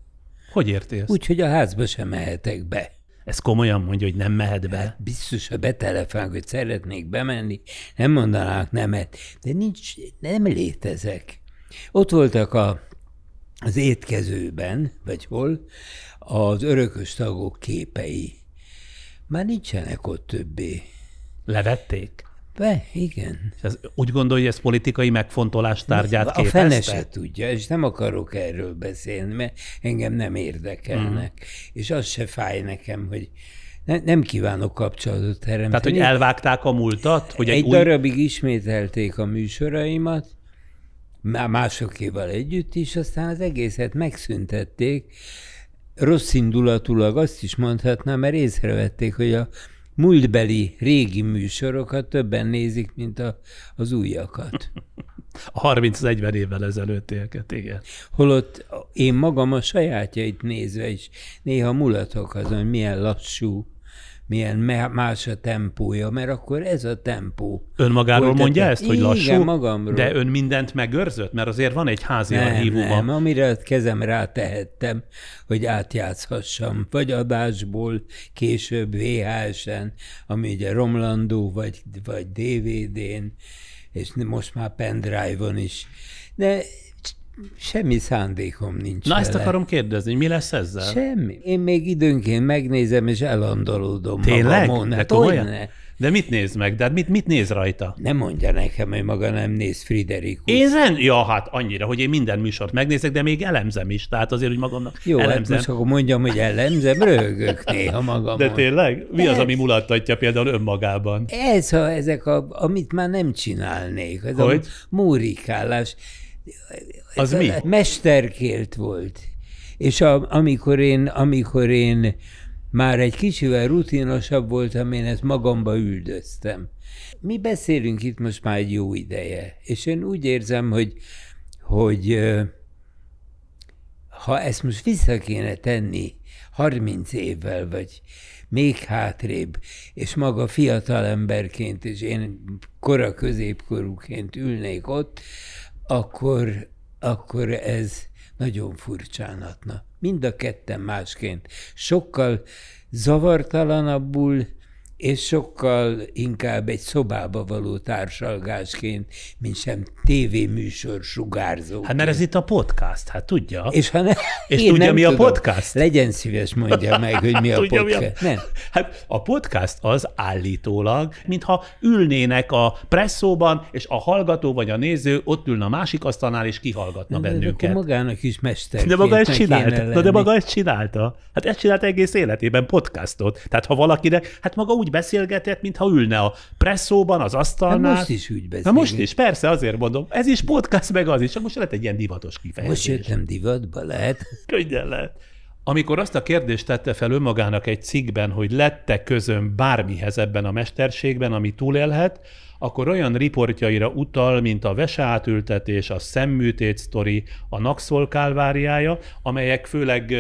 Hogy érti ezt? Úgy. Úgyhogy a házba sem mehetek be. Ez komolyan mondja, hogy nem mehet be. Biztos, ha betelefánk, hogy szeretnék bemenni, nem mondanák nemet, de nincs, nem létezek. Ott voltak a, az étkezőben, vagy hol, az örökös tagok képei. Már nincsenek ott többé. Levették? Be, igen. És ez, úgy gondolja, hogy ez politikai megfontolás tárgyát A képezte? fene se tudja, és nem akarok erről beszélni, mert engem nem érdekelnek. Mm. És az se fáj nekem, hogy ne, nem kívánok kapcsolatot teremteni. Tehát, hogy elvágták a múltat? Hogy egy, egy új... darabig ismételték a műsoraimat, másokéval együtt is, aztán az egészet megszüntették. Rossz indulatulag azt is mondhatnám, mert észrevették, hogy a múltbeli régi műsorokat többen nézik, mint a, az újakat. A 30-40 évvel ezelőtt élket, igen. Holott én magam a sajátjait nézve is néha mulatok azon, hogy milyen lassú, milyen más a tempója, mert akkor ez a tempó. Önmagáról Volt mondja ezt, hogy Igen, lassú? magamról. De ön mindent megőrzött? Mert azért van egy házi Nem, archívuma. nem, amire a kezem rátehettem, hogy átjátszhassam, vagy adásból, később VHS-en, ami ugye romlandó, vagy, vagy DVD-n, és most már pendrive-on is. De semmi szándékom nincs Na vele. ezt akarom kérdezni, mi lesz ezzel? Semmi. Én még időnként megnézem, és elandolódom Tényleg? magamon. De Hát hogyne? De mit néz meg? De hát mit, mit néz rajta? Nem mondja nekem, hogy maga nem néz Friderikus. Én rend... Ja, hát annyira, hogy én minden műsort megnézek, de még elemzem is. Tehát azért, hogy magamnak Jó, hát elemzem. most akkor mondjam, hogy ellenzem, röhögök néha magamon. De tényleg? Mi az, De- ami mulattatja például önmagában? Ez, a, ezek, a, amit már nem csinálnék. Ez Hogy? a múrikálás. Az mi? Mesterkélt volt. És a, amikor, én, amikor én már egy kicsivel rutinosabb voltam, én ezt magamba üldöztem. Mi beszélünk itt most már egy jó ideje, és én úgy érzem, hogy, hogy ha ezt most vissza kéne tenni 30 évvel, vagy még hátrébb, és maga fiatal emberként, és én kora középkorúként ülnék ott, akkor, akkor ez nagyon furcsán hatna. Mind a ketten másként. Sokkal zavartalanabbul, és sokkal inkább egy szobába való társalgásként, mint sem tévéműsor sugárzó. Hát mert ez itt a podcast, hát tudja. És, ha ne, És tudja, mi a tudom. podcast? Legyen szíves, mondja meg, hogy mi a Tudja, mi podcast. Nem. Hát a podcast az állítólag, mintha ülnének a presszóban, és a hallgató vagy a néző ott ülne a másik asztalnál, és kihallgatna De bennünket. akkor magának is mester. De maga ezt csinálta. Na, de maga ezt csinálta. Hát ezt csinálta egész életében podcastot. Tehát ha valakinek, hát maga úgy beszélgetett, mintha ülne a presszóban, az asztalnál. most is úgy Na beszélünk. most is, persze, azért mondom. Ez is podcast, meg az is, csak most lett egy ilyen divatos Most kifejezés. jöttem divatba, lehet? Könnyen lehet. Amikor azt a kérdést tette fel önmagának egy cikkben, hogy lette közön bármihez ebben a mesterségben, ami túlélhet, akkor olyan riportjaira utal, mint a veseátültetés, a szemműtét sztori, a Naxol kálváriája, amelyek főleg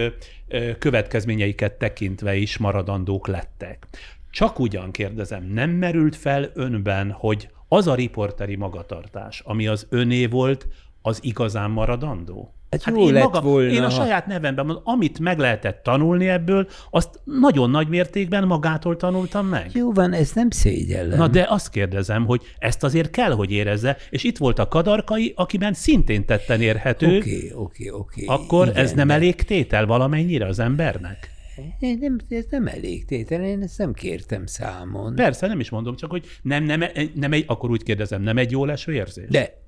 következményeiket tekintve is maradandók lettek. Csak ugyan kérdezem, nem merült fel önben, hogy az a riporteri magatartás, ami az öné volt, az igazán maradandó? Hát jó én, lett volna, én a saját nevemben mondom, amit meg lehetett tanulni ebből, azt nagyon nagy mértékben magától tanultam meg. Jó van, ezt nem szégyellem. Na de azt kérdezem, hogy ezt azért kell, hogy érezze, és itt volt a kadarkai, akiben szintén tetten érhető, Oké, oké, oké. akkor Igen, ez nem elég tétel valamennyire az embernek? Nem, ez nem elég tétel, én ezt nem kértem számon. Persze, nem is mondom, csak hogy nem, nem, nem egy, akkor úgy kérdezem, nem egy jó leső érzés? De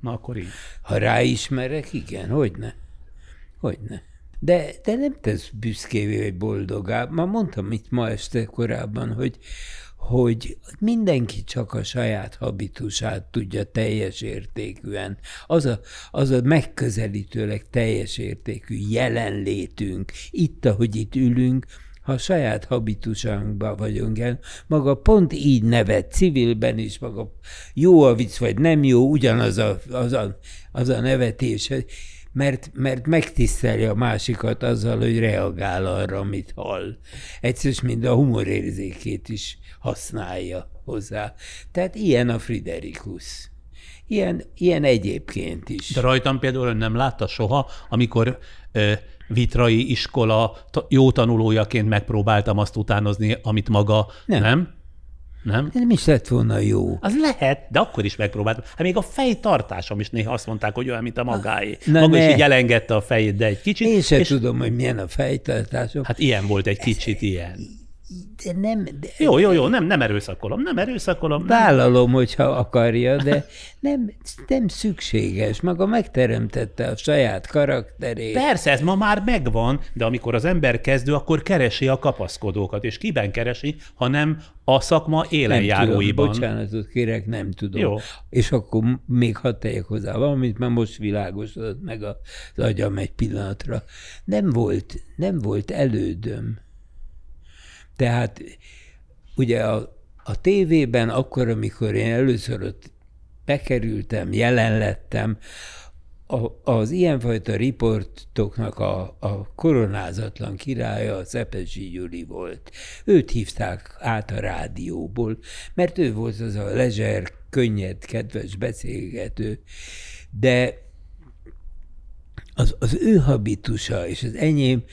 Na akkor így. ha ráismerek, igen, hogyne. Hogyne. De, de nem tesz büszkévé vagy boldogá. Ma mondtam itt ma este korábban, hogy, hogy mindenki csak a saját habitusát tudja teljes értékűen. Az a, az a megközelítőleg teljes értékű jelenlétünk, itt, ahogy itt ülünk, ha a saját habitusánkban vagyunk el, maga pont így nevet, civilben is, maga jó a vicc, vagy nem jó, ugyanaz a, az a, az a nevetés, mert, mert megtiszteli a másikat azzal, hogy reagál arra, amit hall. Egyszer, mind a humorérzékét is használja hozzá. Tehát ilyen a Friderikus. Ilyen, ilyen egyébként is. De rajtam például ön nem látta soha, amikor ö, vitrai iskola jó tanulójaként megpróbáltam azt utánozni, amit maga Nem. nem? Nem? Nem is lett volna jó. Az lehet, de akkor is megpróbáltam. Hát még a fejtartásom is néha azt mondták, hogy olyan, mint a magáé. Na Maga is ne. így elengedte a fejét, de egy kicsit. Én sem és tudom, hogy milyen a fejtartásom. Hát ilyen volt egy kicsit ilyen. De nem, de Jó, jó, jó, nem, nem erőszakolom, nem erőszakolom. Nem. vállalom, hogyha akarja, de nem, nem szükséges. Maga megteremtette a saját karakterét. Persze, ez ma már megvan, de amikor az ember kezdő, akkor keresi a kapaszkodókat. És kiben keresi, hanem a szakma nem élenjáróiban. tudom, bocsánatot kérek, nem tudom. Jó. És akkor még hadd tegyek hozzá valamit, mert most világosodott meg a- az agyam egy pillanatra. Nem volt, nem volt elődöm. Tehát ugye a, a tévében akkor, amikor én először ott bekerültem, jelen lettem, a, az ilyenfajta riportoknak a, a koronázatlan királya a Szepesi Gyuri volt. Őt hívták át a rádióból, mert ő volt az a lezser, könnyed, kedves beszélgető, de az, az ő habitusa és az enyém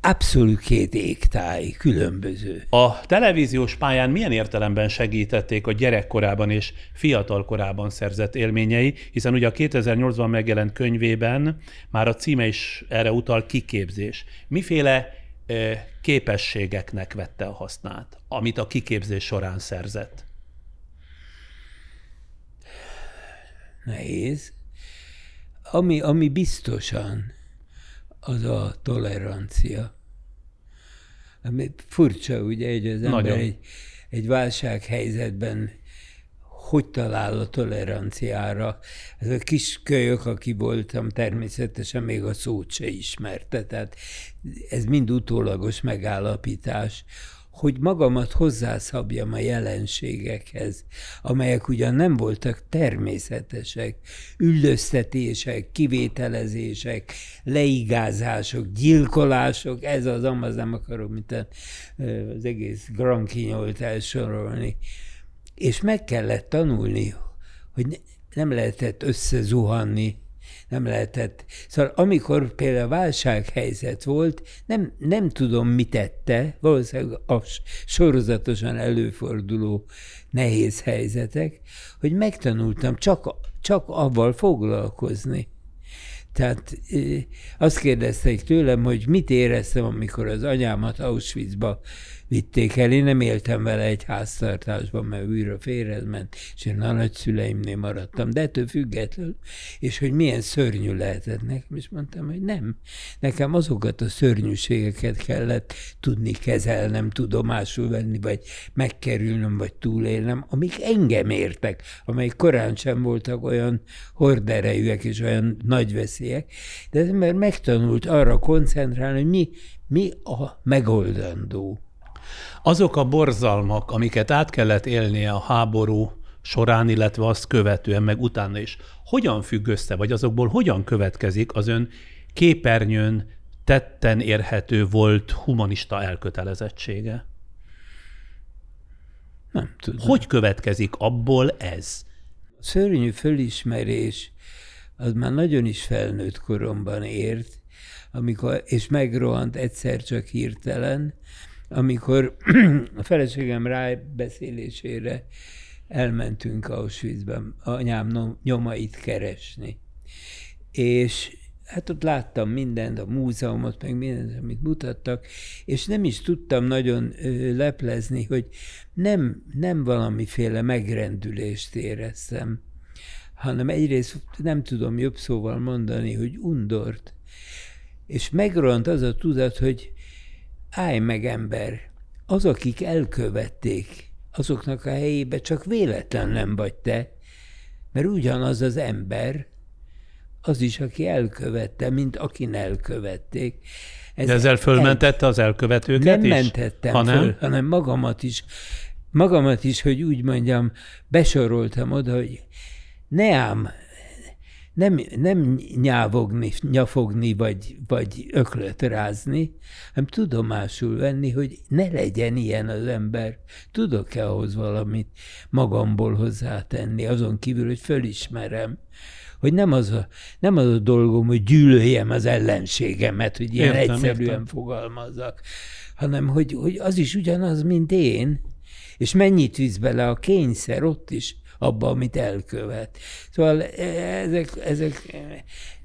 abszolút két égtáj, különböző. A televíziós pályán milyen értelemben segítették a gyerekkorában és fiatalkorában szerzett élményei, hiszen ugye a 2008-ban megjelent könyvében már a címe is erre utal kiképzés. Miféle képességeknek vette a hasznát, amit a kiképzés során szerzett? Nehéz. Ami, ami biztosan, az a tolerancia. Ami furcsa, ugye, hogy az ember egy, egy válsághelyzetben hogy talál a toleranciára. Ez a kis kölyök, aki voltam, természetesen még a szót se ismerte, tehát ez mind utólagos megállapítás, hogy magamat hozzászabjam a jelenségekhez, amelyek ugyan nem voltak természetesek, üldöztetések, kivételezések, leigázások, gyilkolások, ez az, amaz nem akarom mint az egész Grand Kinyolt elsorolni. És meg kellett tanulni, hogy nem lehetett összezuhanni nem lehetett. Szóval amikor például válsághelyzet volt, nem, nem tudom, mit tette, valószínűleg a sorozatosan előforduló nehéz helyzetek, hogy megtanultam csak, csak avval foglalkozni. Tehát azt kérdezték tőlem, hogy mit éreztem, amikor az anyámat Auschwitzba vitték el. Én nem éltem vele egy háztartásban, mert újra ment, és én a nagyszüleimnél maradtam, de ettől függetlenül, és hogy milyen szörnyű lehetett nekem, és mondtam, hogy nem. Nekem azokat a szörnyűségeket kellett tudni kezelnem, tudomásul venni, vagy megkerülnöm, vagy túlélnem, amik engem értek, amelyek korán sem voltak olyan horderejűek és olyan nagy veszélyek, de az ember megtanult arra koncentrálni, hogy mi, mi a megoldandó. Azok a borzalmak, amiket át kellett élnie a háború során, illetve azt követően, meg utána is, hogyan függ össze, vagy azokból hogyan következik az ön képernyőn tetten érhető volt humanista elkötelezettsége? Nem tudom. Hogy következik abból ez? A szörnyű fölismerés az már nagyon is felnőtt koromban ért, amikor, és megrohant egyszer csak hirtelen, amikor a feleségem rábeszélésére elmentünk Auschwitzben anyám nyomait keresni. És hát ott láttam mindent, a múzeumot, meg mindent, amit mutattak, és nem is tudtam nagyon leplezni, hogy nem, nem valamiféle megrendülést éreztem, hanem egyrészt nem tudom jobb szóval mondani, hogy undort. És megront az a tudat, hogy állj meg ember, az, akik elkövették, azoknak a helyébe csak véletlen nem vagy te, mert ugyanaz az ember, az is, aki elkövette, mint akin elkövették. Ez De ezzel fölmentette el... az elkövetőket Nem is? mentettem ha nem? föl, hanem magamat is, magamat is, hogy úgy mondjam, besoroltam oda, hogy ne ám, nem, nem nyávogni, nyafogni, vagy, vagy öklöt rázni, hanem tudomásul venni, hogy ne legyen ilyen az ember. Tudok-e ahhoz valamit magamból hozzátenni, azon kívül, hogy fölismerem, hogy nem az a, nem az a dolgom, hogy gyűlöljem az ellenségemet, hogy ilyen értem, egyszerűen értem. fogalmazzak, hanem hogy, hogy az is ugyanaz, mint én, és mennyit visz bele a kényszer ott is, abba, amit elkövet. Szóval e, ezek, ezek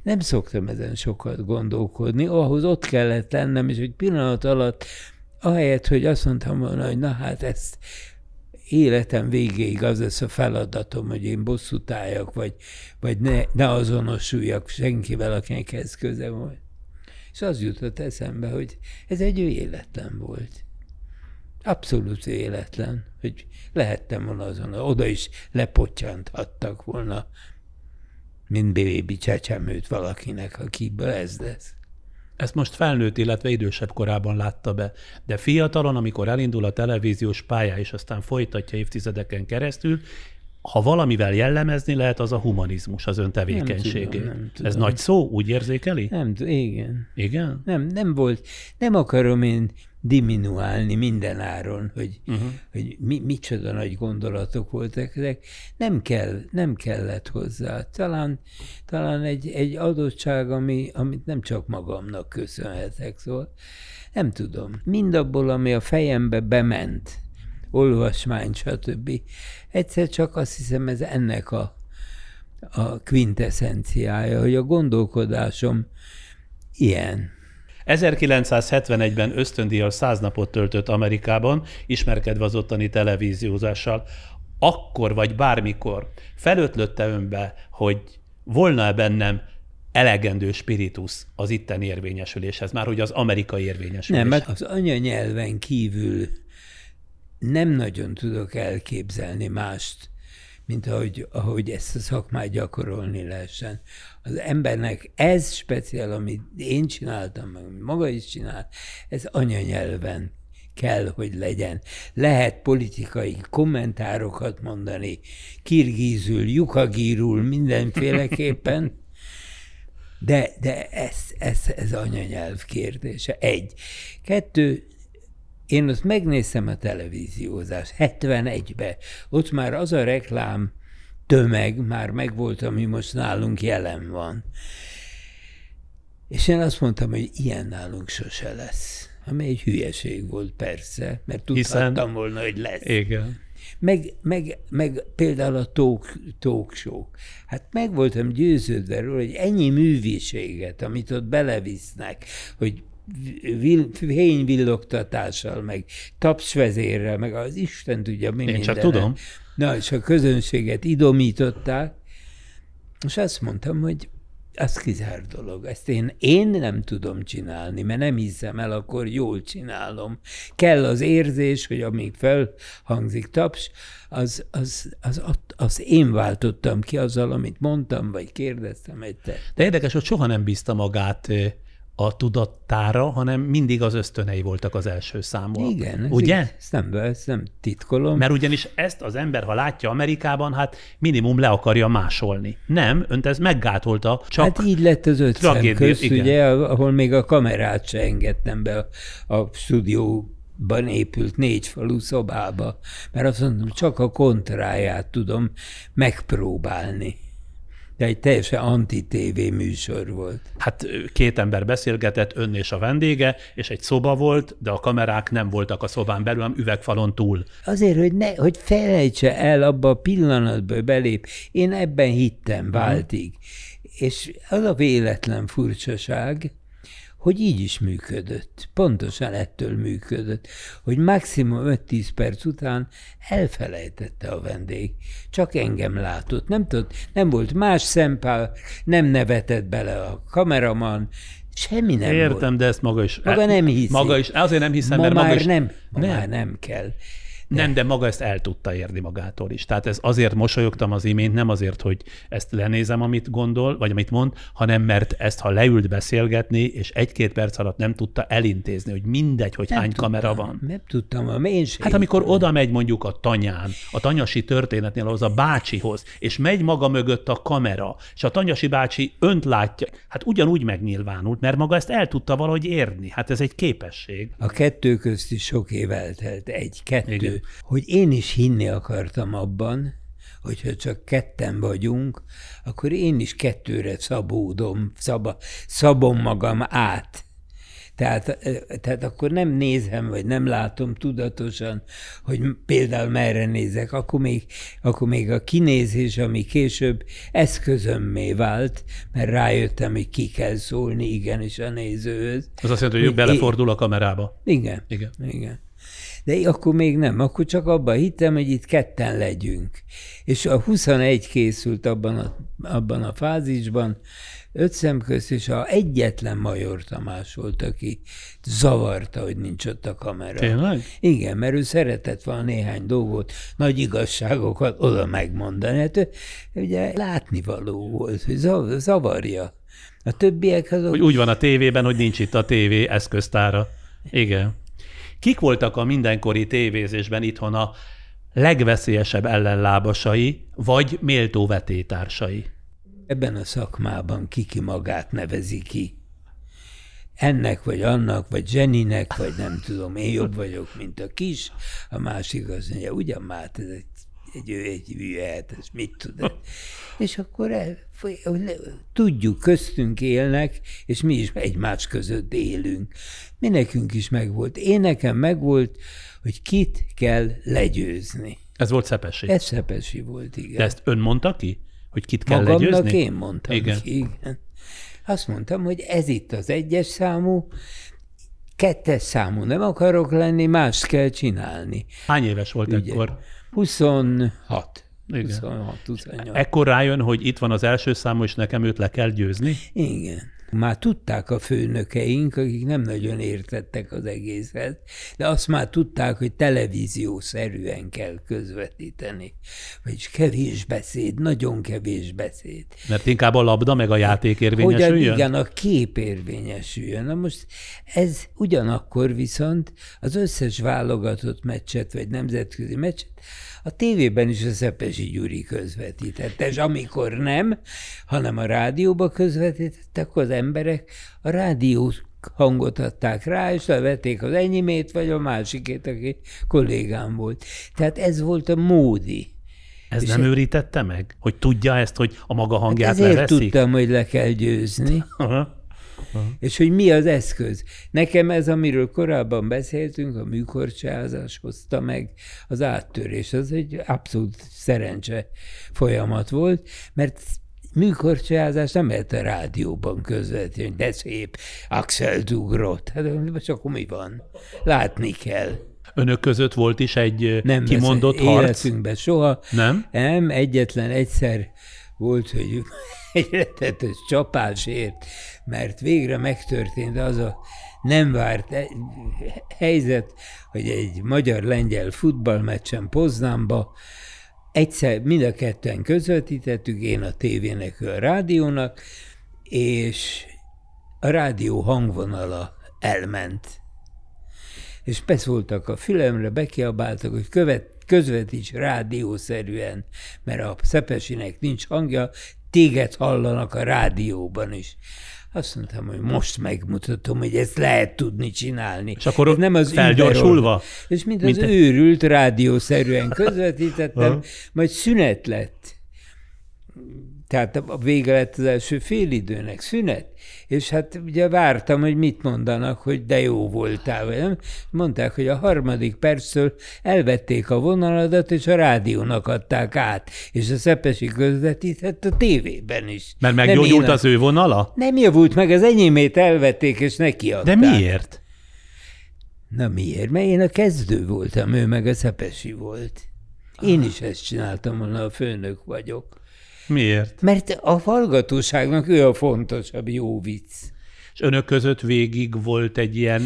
nem szoktam ezen sokat gondolkodni, ahhoz ott kellett lennem, és egy pillanat alatt, ahelyett, hogy azt mondtam volna, hogy na hát ezt életem végéig az lesz a feladatom, hogy én bosszút álljak, vagy, vagy ne, ne azonosuljak senkivel, akinek ez köze volt. És az jutott eszembe, hogy ez egy életlen volt. Abszolút életlen, hogy lehettem volna azon, oda is lepottyanthattak volna, mint bébi csecsemőt valakinek, akiből ez lesz. Ezt most felnőtt, illetve idősebb korában látta be, de fiatalon, amikor elindul a televíziós pálya, és aztán folytatja évtizedeken keresztül, ha valamivel jellemezni lehet, az a humanizmus az ön tevékenységét. Nem tudom, nem tudom. Ez nagy szó, úgy érzékeli? Nem, igen. Igen? Nem, nem volt. Nem akarom én diminuálni minden áron, hogy, uh-huh. hogy mi, micsoda nagy gondolatok voltak ezek. Nem, kell, nem kellett hozzá. Talán, talán egy, egy adottság, ami, amit nem csak magamnak köszönhetek, szóval nem tudom. Mindabból, ami a fejembe bement, olvasmány, stb. Egyszer csak azt hiszem, ez ennek a, a quintessenciája, hogy a gondolkodásom ilyen. 1971-ben ösztöndíjas száz napot töltött Amerikában, ismerkedve az ottani televíziózással. Akkor vagy bármikor felötlötte önbe, hogy volna bennem elegendő spiritus az itten érvényesüléshez, már hogy az amerikai érvényesülés. Nem, mert az anyanyelven kívül nem nagyon tudok elképzelni mást, mint ahogy, ahogy ezt a szakmát gyakorolni lehessen. Az embernek ez speciál, amit én csináltam, meg maga is csinál, ez anyanyelven kell, hogy legyen. Lehet politikai kommentárokat mondani, kirgízül, jukagírul, mindenféleképpen, de, de ez, ez, ez anyanyelv kérdése. Egy. Kettő, én ott megnéztem a televíziózást, 71-be. Ott már az a reklám tömeg már megvolt, ami most nálunk jelen van. És én azt mondtam, hogy ilyen nálunk sose lesz. Ami egy hülyeség volt persze, mert tudhattam Hiszen... volna, hogy lesz. Igen. Meg, meg, meg például a talk, talk show. Hát meg voltam győződve róla, hogy ennyi műviséget, amit ott belevisznek, hogy fényvillogtatással, meg tapsvezérrel, meg az Isten tudja mi Én csak tudom. Na, és a közönséget idomították, és azt mondtam, hogy az kizár dolog. Ezt én, én nem tudom csinálni, mert nem hiszem el, akkor jól csinálom. Kell az érzés, hogy amíg felhangzik taps, az, az, az, az, az én váltottam ki azzal, amit mondtam, vagy kérdeztem egy te. De érdekes, hogy soha nem bízta magát a tudattára, hanem mindig az ösztönei voltak az első számú. Igen. Ugye? Ezt nem, ezt nem titkolom. Mert ugyanis ezt az ember, ha látja Amerikában, hát minimum le akarja másolni. Nem, önt ez meggátolta, csak Hát így lett az öt szem köz, ugye, ahol még a kamerát se engedtem be a, a stúdióban épült négy falu szobába, mert azt mondom, csak a kontráját tudom megpróbálni de egy teljesen anti-TV műsor volt. Hát két ember beszélgetett, ön és a vendége, és egy szoba volt, de a kamerák nem voltak a szobán belül, hanem üvegfalon túl. Azért, hogy, ne, hogy felejtse el abba a pillanatba, belép. Én ebben hittem váltig. Uh-huh. És az a véletlen furcsaság, hogy így is működött. Pontosan ettől működött, hogy maximum 5-10 perc után elfelejtette a vendég. Csak engem látott. Nem tudott, nem volt más szempál, nem nevetett bele a kameraman, semmi nem Értem, volt. de ezt maga is. Maga nem hiszi. Maga is, azért nem hiszem, ma mert már maga is. Nem, ma nem. már nem kell. Nem, de maga ezt el tudta érni magától is. Tehát ez azért mosolyogtam az imént, nem azért, hogy ezt lenézem, amit gondol, vagy amit mond, hanem mert ezt, ha leült beszélgetni, és egy-két perc alatt nem tudta elintézni, hogy mindegy, hogy nem hány tudtam, kamera van. Nem tudtam, a mélység. Hát amikor oda megy mondjuk a tanyán, a tanyasi történetnél az a bácsihoz, és megy maga mögött a kamera, és a tanyasi bácsi önt látja, hát ugyanúgy megnyilvánult, mert maga ezt el tudta valahogy érni. Hát ez egy képesség. A kettő közt is sok év eltelt. Egy, kettő. Igen hogy én is hinni akartam abban, hogyha csak ketten vagyunk, akkor én is kettőre szabódom, szaba, szabom magam át. Tehát, tehát akkor nem nézem, vagy nem látom tudatosan, hogy például merre nézek, akkor még, akkor még a kinézés, ami később eszközömmé vált, mert rájöttem, hogy ki kell szólni igenis a nézőhöz. Az azt jelenti, hogy belefordul a kamerába. Igen. Igen. igen. De akkor még nem, akkor csak abban hittem, hogy itt ketten legyünk. És a 21 készült abban a, abban a fázisban, öt szem közt, és a egyetlen Major Tamás volt, aki zavarta, hogy nincs ott a kamera. Tényleg? Igen, mert ő szeretett volna néhány dolgot, nagy igazságokat oda megmondani. Hát ő, ugye látnivaló volt, hogy zavarja. A többiek azok... Hogy úgy van a tévében, hogy nincs itt a tévé eszköztára. Igen. Kik voltak a mindenkori tévézésben itthon a legveszélyesebb ellenlábasai, vagy méltó vetétársai? Ebben a szakmában kiki magát nevezi ki. ennek vagy annak, vagy Jennynek, vagy nem tudom, én jobb vagyok, mint a kis, a másik az mondja, ugyan már, ez egy, egy, egy hülye, hát ez mit tud? És akkor el, tudjuk, köztünk élnek, és mi is egymás között élünk. Mi nekünk is megvolt. Én nekem megvolt, hogy kit kell legyőzni. Ez volt Szepesi? Ez Szepesi volt, igen. De ezt ön mondta ki? Hogy kit kell Magamnak legyőzni? én mondtam Igen. ki, igen. Azt mondtam, hogy ez itt az egyes számú, kettes számú nem akarok lenni, más kell csinálni. Hány éves volt Ugye. ekkor? 26. Igen. 26, 28. Ekkor rájön, hogy itt van az első számú, és nekem őt le kell győzni? Igen. Már tudták a főnökeink, akik nem nagyon értettek az egészet, de azt már tudták, hogy televíziószerűen kell közvetíteni. Vagyis kevés beszéd, nagyon kevés beszéd. Mert inkább a labda meg a játék érvényesüljön? igen, a kép érvényesüljön. Na most ez ugyanakkor viszont az összes válogatott meccset, vagy nemzetközi meccset a tévében is a Szepesi Gyuri közvetítette, és amikor nem, hanem a rádióba közvetítette, akkor az emberek a rádió hangot adták rá, és levették az enyémét, vagy a másikét, aki kollégám volt. Tehát ez volt a módi. Ez és nem egy- őrítette meg? Hogy tudja ezt, hogy a maga hangját Hát Ezért leveszik? tudtam, hogy le kell győzni. Aha. És hogy mi az eszköz. Nekem ez, amiről korábban beszéltünk, a műkorcsázás hozta meg az áttörés. Az egy abszolút szerencse folyamat volt, mert műkorcsázás nem lehet a rádióban közvetíteni, de szép, Axel ugrott. Hát most akkor mi van? Látni kell. Önök között volt is egy Nem kimondott vesz- harc? életünkben soha. Nem? Nem, egyetlen egyszer volt, hogy egy rettetes csapásért, mert végre megtörtént az a nem várt e- helyzet, hogy egy magyar-lengyel futballmeccsen Poznánba egyszer mind a ketten közvetítettük, én a tévének, ő a rádiónak, és a rádió hangvonala elment. És beszóltak a fülemre, bekiabáltak, hogy követ, közvetíts rádiószerűen, mert a Szepesinek nincs hangja, téged hallanak a rádióban is. Azt mondtam, hogy most megmutatom, hogy ezt lehet tudni csinálni. És akkor Ez nem az felgyorsulva? Uberon. És mint, Mint az egy- őrült rádiószerűen közvetítettem, majd szünet lett. Tehát a vége lett az első félidőnek, szünet. És hát ugye vártam, hogy mit mondanak, hogy de jó voltál, vagy nem. Mondták, hogy a harmadik perctől elvették a vonaladat, és a rádiónak adták át. És a Szepesi közvetített a tévében is. Mert meggyógyult az ő vonala? Nem javult meg, az enyémét elvették, és nekiadták. De miért? Na miért? Mert én a kezdő voltam, ő meg a Szepesi volt. Én is ezt csináltam volna, a főnök vagyok. Miért? Mert a hallgatóságnak ő a fontosabb jó vicc. És önök között végig volt egy ilyen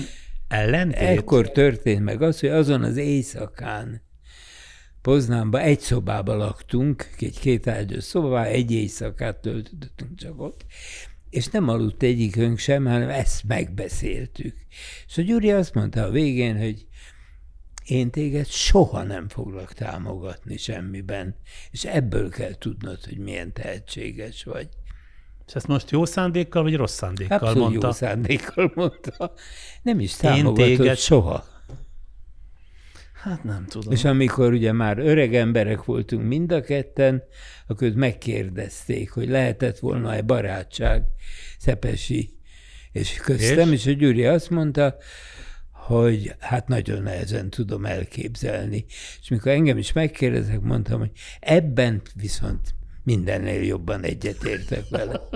ellentét? Ekkor történt meg az, hogy azon az éjszakán Poznánban egy szobába laktunk, egy kétágyas szobában, egy éjszakát töltöttünk csak ott, és nem aludt egyikünk sem, hanem ezt megbeszéltük. És a Gyuri azt mondta a végén, hogy én téged soha nem foglak támogatni semmiben, és ebből kell tudnod, hogy milyen tehetséges vagy. És ezt most jó szándékkal, vagy rossz szándékkal Abszolút mondta? jó szándékkal mondta. Nem is támogatott téged- soha. Hát nem tudom. És amikor ugye már öreg emberek voltunk mind a ketten, akkor megkérdezték, hogy lehetett volna egy barátság Szepesi és köztem, és? és a Gyuri azt mondta, hogy hát nagyon nehezen tudom elképzelni. És mikor engem is megkérdezek, mondtam, hogy ebben viszont mindennél jobban egyetértek vele.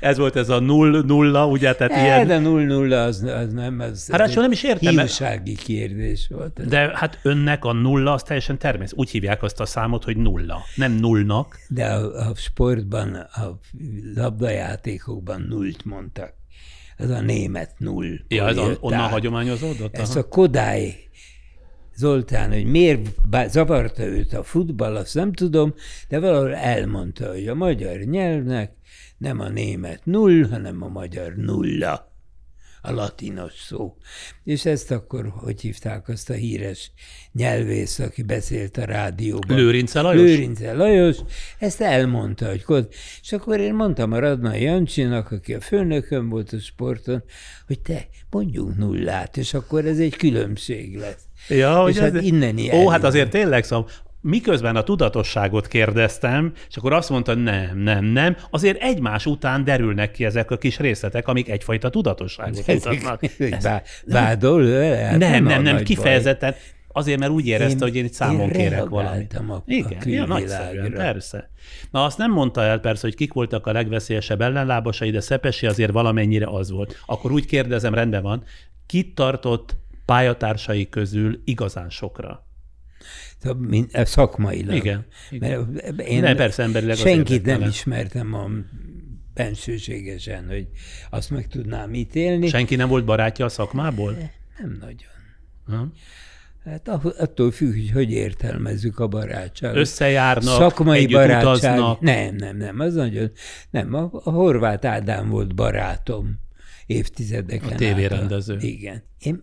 Ez volt ez a null, nulla, ugye? Tehát E, ilyen... de null nulla az, az nem, az, Hát az nem is értem, hívsági kérdés volt. Ez. De hát önnek a nulla az teljesen természet. Úgy hívják azt a számot, hogy nulla. Nem nullnak. De a, a sportban, a labdajátékokban nullt mondtak. Ez a német null. Ja, ez a, onnan hagyományozódott? Ezt Aha. a Kodály Zoltán, hogy miért zavarta őt a futball, azt nem tudom, de valahol elmondta, hogy a magyar nyelvnek nem a német null, hanem a magyar nulla. A latinos szó. És ezt akkor, hogy hívták azt a híres nyelvész, aki beszélt a rádióban. Lőrince Lajos? Lőrince Lajos, ezt elmondta, hogy kod. És akkor én mondtam a Radnai Jancsinak, aki a főnökön volt a sporton, hogy te mondjunk nullát, és akkor ez egy különbség lesz. Ja, és hát innen Ó, hát azért tényleg szóval miközben a tudatosságot kérdeztem, és akkor azt mondta, nem, nem, nem, azért egymás után derülnek ki ezek a kis részletek, amik egyfajta tudatosságot mutatnak. Vádol Nem, nem, nem, nem kifejezetten. Azért, mert úgy érezte, én, hogy én itt számon én kérek valamit. A, Igen, a ja, nagyszerűen, persze. Na azt nem mondta el persze, hogy kik voltak a legveszélyesebb ellenlábasai, de Szepesi azért valamennyire az volt. Akkor úgy kérdezem, rendben van, kit tartott pályatársai közül igazán sokra? E, szakmailag. Igen. igen. Mert én ne, persze emberileg senkit nem ismertem a bensőségesen, hogy azt meg tudnám ítélni. Senki nem volt barátja a szakmából? Nem nagyon. Ha? Hát attól függ, hogy hogy értelmezzük a barátságot. Összejárnak, Szakmai barátság. Utaznak. Nem, nem, nem, az nagyon, nem, a, a Horváth Ádám volt barátom évtizedeken A tévérendező. Igen. Én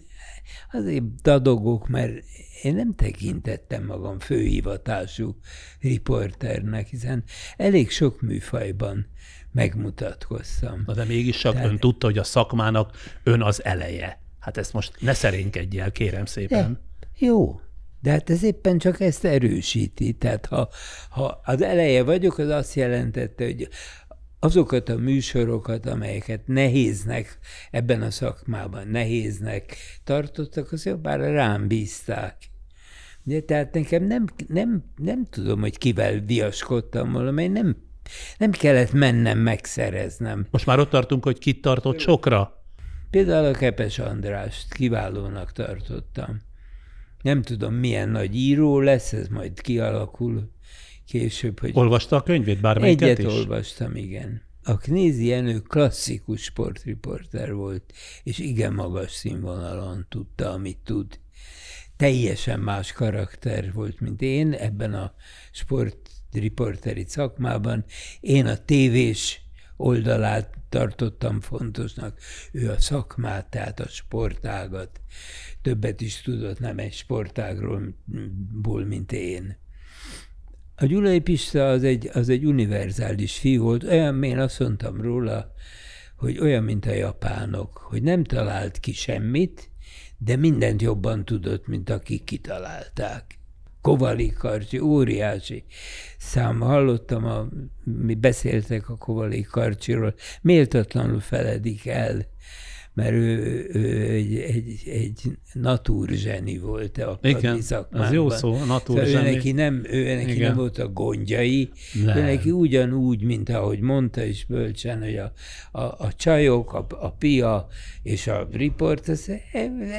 azért dadogok, mert én nem tekintettem magam főhivatású riporternek, hiszen elég sok műfajban megmutatkoztam. Na de mégis csak Tehát... ön tudta, hogy a szakmának ön az eleje. Hát ezt most ne szerénkedj el, kérem szépen. De, jó, de hát ez éppen csak ezt erősíti. Tehát ha, ha az eleje vagyok, az azt jelentette, hogy azokat a műsorokat, amelyeket nehéznek ebben a szakmában, nehéznek tartottak, az jobbára rám bízták. Ugye, tehát nekem nem, nem, nem tudom, hogy kivel viaskodtam mert nem, nem kellett mennem megszereznem. Most már ott tartunk, hogy kit tartott sokra? Például a Kepes Andrást kiválónak tartottam. Nem tudom, milyen nagy író lesz, ez majd kialakul később. Hogy Olvasta a könyvét bármelyiket Egyet is? olvastam, igen. A Knézi Jenő klasszikus sportriporter volt, és igen magas színvonalon tudta, amit tud. Teljesen más karakter volt, mint én ebben a sportriporteri szakmában. Én a tévés oldalát tartottam fontosnak, ő a szakmát, tehát a sportágat. Többet is tudott nem egy sportágról, mint én. A Gyulai Pista az egy, az egy univerzális fiú volt, olyan, én azt mondtam róla, hogy olyan, mint a japánok, hogy nem talált ki semmit, de mindent jobban tudott, mint akik kitalálták. Kovali Karcsi, óriási szám. Hallottam, a, mi beszéltek a Kovali Karcsiról, méltatlanul feledik el mert ő, ő egy, egy, egy natúrzseni volt a Igen, szakmában. az jó szó, natúrzseni. Szóval ő neki nem, ő neki Igen. nem volt a gondjai, nem. ő neki ugyanúgy, mint ahogy mondta is bölcsen, hogy a, a, a csajok, a, a pia és a riport, ez,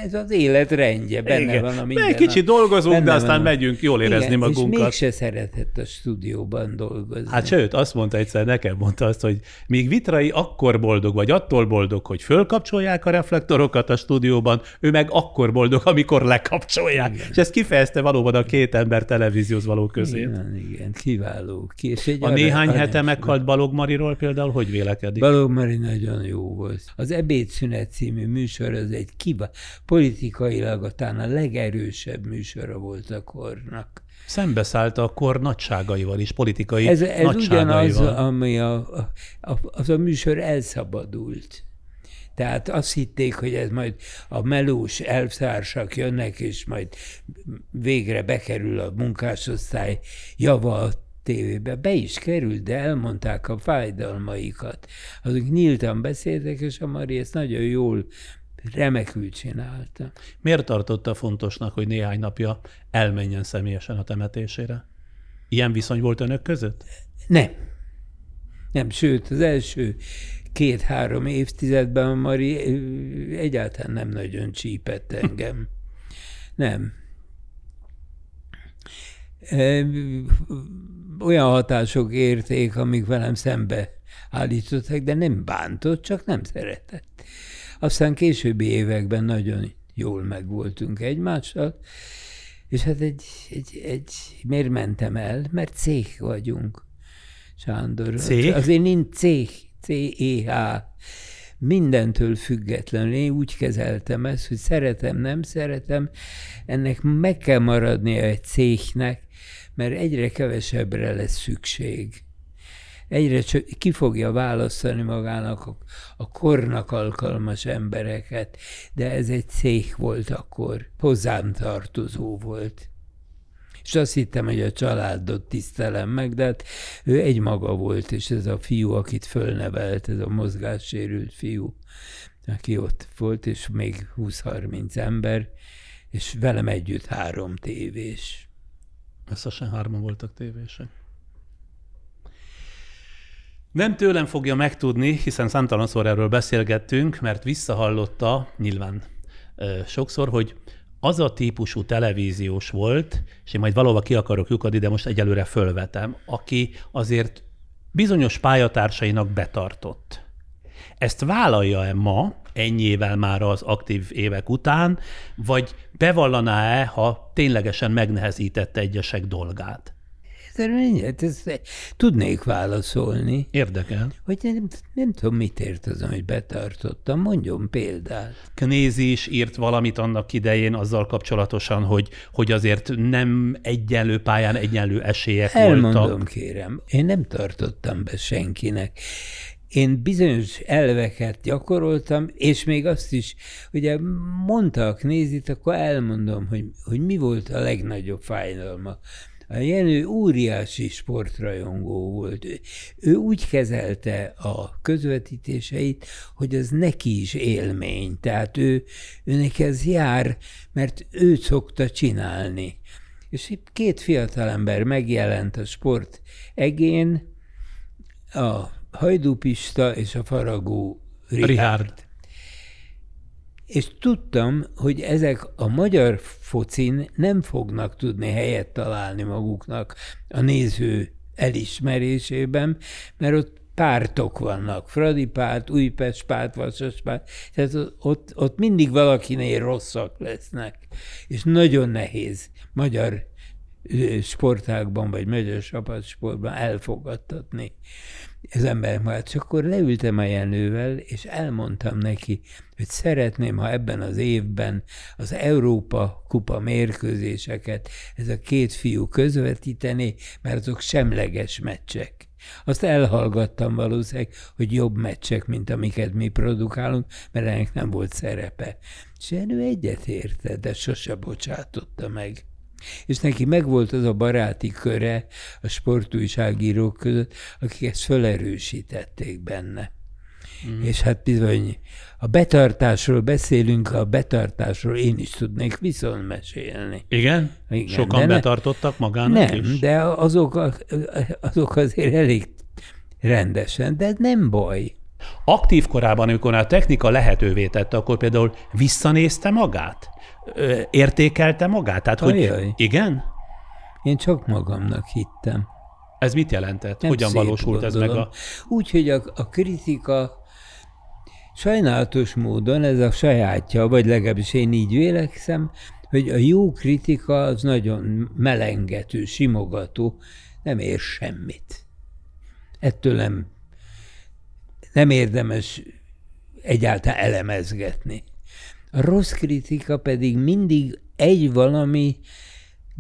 ez az élet rendje, benne Igen. van a minden. Egy kicsit dolgozunk, de aztán a... megyünk jól érezni Igen, magunkat. És mégse szeretett a stúdióban dolgozni. Hát sőt, azt mondta egyszer, nekem mondta azt, hogy még Vitrai akkor boldog, vagy attól boldog, hogy fölkapcsolják, lekapcsolják a reflektorokat a stúdióban, ő meg akkor boldog, amikor lekapcsolják. Igen. És ezt kifejezte valóban a két ember televízióz való közé. Igen, igen, kiváló. Ki, és egy a néhány arany, hete meghalt Balog Mariról például hogy vélekedik? Balog Mari nagyon jó volt. Az Ebédszünet című műsor az egy kiva, politikailag a a legerősebb műsora volt a kornak szembeszállt a kor nagyságaival is, politikai ez, ez nagyságaival. Ez ugyanaz, ami a, a, az a műsor elszabadult. Tehát azt hitték, hogy ez majd a melós elvtársak jönnek, és majd végre bekerül a munkásosztály java a tévébe. Be is került, de elmondták a fájdalmaikat. Azok nyíltan beszéltek, és a Mari ezt nagyon jól remekül csinálta. Miért tartotta fontosnak, hogy néhány napja elmenjen személyesen a temetésére? Ilyen viszony volt önök között? Nem. Nem, sőt, az első két-három évtizedben a Mari egyáltalán nem nagyon csípett engem. Nem. Olyan hatások érték, amik velem szembe állítottak, de nem bántott, csak nem szeretett. Aztán későbbi években nagyon jól megvoltunk egymással, és hát egy, egy, egy, miért mentem el? Mert cég vagyunk, Sándor. Cég? Azért nincs cég, C-E-H. mindentől függetlenül én úgy kezeltem ezt, hogy szeretem, nem szeretem, ennek meg kell maradnia egy céhnek, mert egyre kevesebbre lesz szükség. Egyre csak ki fogja választani magának a, a kornak alkalmas embereket, de ez egy cég volt akkor, hozzám tartozó volt. És azt hittem, hogy a családot tisztelem meg, de hát ő egy maga volt, és ez a fiú, akit fölnevelt, ez a mozgássérült fiú, aki ott volt, és még 20-30 ember, és velem együtt három tévés. Összesen hárman voltak tévések. Nem tőlem fogja megtudni, hiszen számtalanszor erről beszélgettünk, mert visszahallotta nyilván sokszor, hogy az a típusú televíziós volt, és én majd valóban ki akarok lyukadni, de most egyelőre fölvetem, aki azért bizonyos pályatársainak betartott. Ezt vállalja-e ma, ennyivel már az aktív évek után, vagy bevallaná-e, ha ténylegesen megnehezítette egyesek dolgát? Hát ezt tudnék válaszolni. Érdekel. Hogy nem, nem tudom, mit ért az, amit betartottam. Mondjon példát. Knézi is írt valamit annak idején azzal kapcsolatosan, hogy, hogy azért nem egyenlő pályán egyenlő esélyek Elmondom, voltak. Elmondom, kérem. Én nem tartottam be senkinek. Én bizonyos elveket gyakoroltam, és még azt is, ugye mondtak, nézit, akkor elmondom, hogy, hogy mi volt a legnagyobb fájdalma. A Jenő óriási sportrajongó volt. Ő, ő úgy kezelte a közvetítéseit, hogy az neki is élmény. Tehát ő, őnek ez jár, mert ő szokta csinálni. És két fiatalember megjelent a sport egén, a Hajdúpista és a Faragó Richard. Richard. És tudtam, hogy ezek a magyar focin nem fognak tudni helyet találni maguknak a néző elismerésében, mert ott pártok vannak, Fradi párt, Újpest párt, Vasas párt, tehát ott, ott mindig valakinél rosszak lesznek, és nagyon nehéz magyar sportákban, vagy magyar csapatsportban elfogadtatni az ember majd. Csak akkor leültem a Jenővel, és elmondtam neki, hogy szeretném, ha ebben az évben az Európa kupa mérkőzéseket ez a két fiú közvetíteni, mert azok semleges meccsek. Azt elhallgattam valószínűleg, hogy jobb meccsek, mint amiket mi produkálunk, mert ennek nem volt szerepe. És egyet érte, de sose bocsátotta meg. És neki megvolt az a baráti köre a sportújságírók között, akik ezt felerősítették benne. Mm. És hát bizony, a betartásról beszélünk, a betartásról én is tudnék viszont mesélni. Igen? Igen Sokan de betartottak magának Nem, is? de azok, azok azért elég rendesen, de nem baj. Aktív korában, amikor a technika lehetővé tette, akkor például visszanézte magát? Értékelte magát? Tehát, Ajaj. hogy igen? Én csak magamnak hittem. Ez mit jelentett? Nem Hogyan valósult gondolom. ez meg a... Úgy, hogy a, a kritika sajnálatos módon ez a sajátja, vagy legalábbis én így vélekszem, hogy a jó kritika az nagyon melengető, simogató, nem ér semmit. Ettől nem, nem érdemes egyáltalán elemezgetni. A rossz kritika pedig mindig egy valami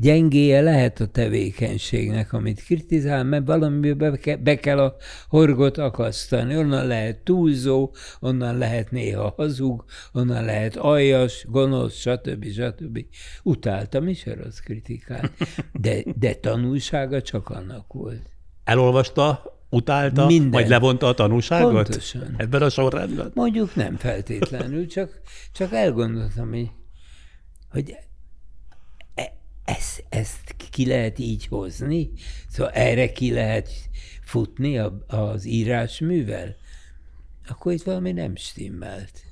gyengéje lehet a tevékenységnek, amit kritizál, mert valamibe be, kell a horgot akasztani. Onnan lehet túlzó, onnan lehet néha hazug, onnan lehet aljas, gonosz, stb. stb. Utáltam is a rossz kritikát, de, de tanulsága csak annak volt. Elolvasta utálta, Minden. majd levonta a tanúságot? Pontosan. Ebben a sorrendben? Mondjuk nem feltétlenül, csak, csak elgondoltam, hogy, hogy e, ezt, ezt ki lehet így hozni? Szóval erre ki lehet futni az írásművel? Akkor itt valami nem stimmelt.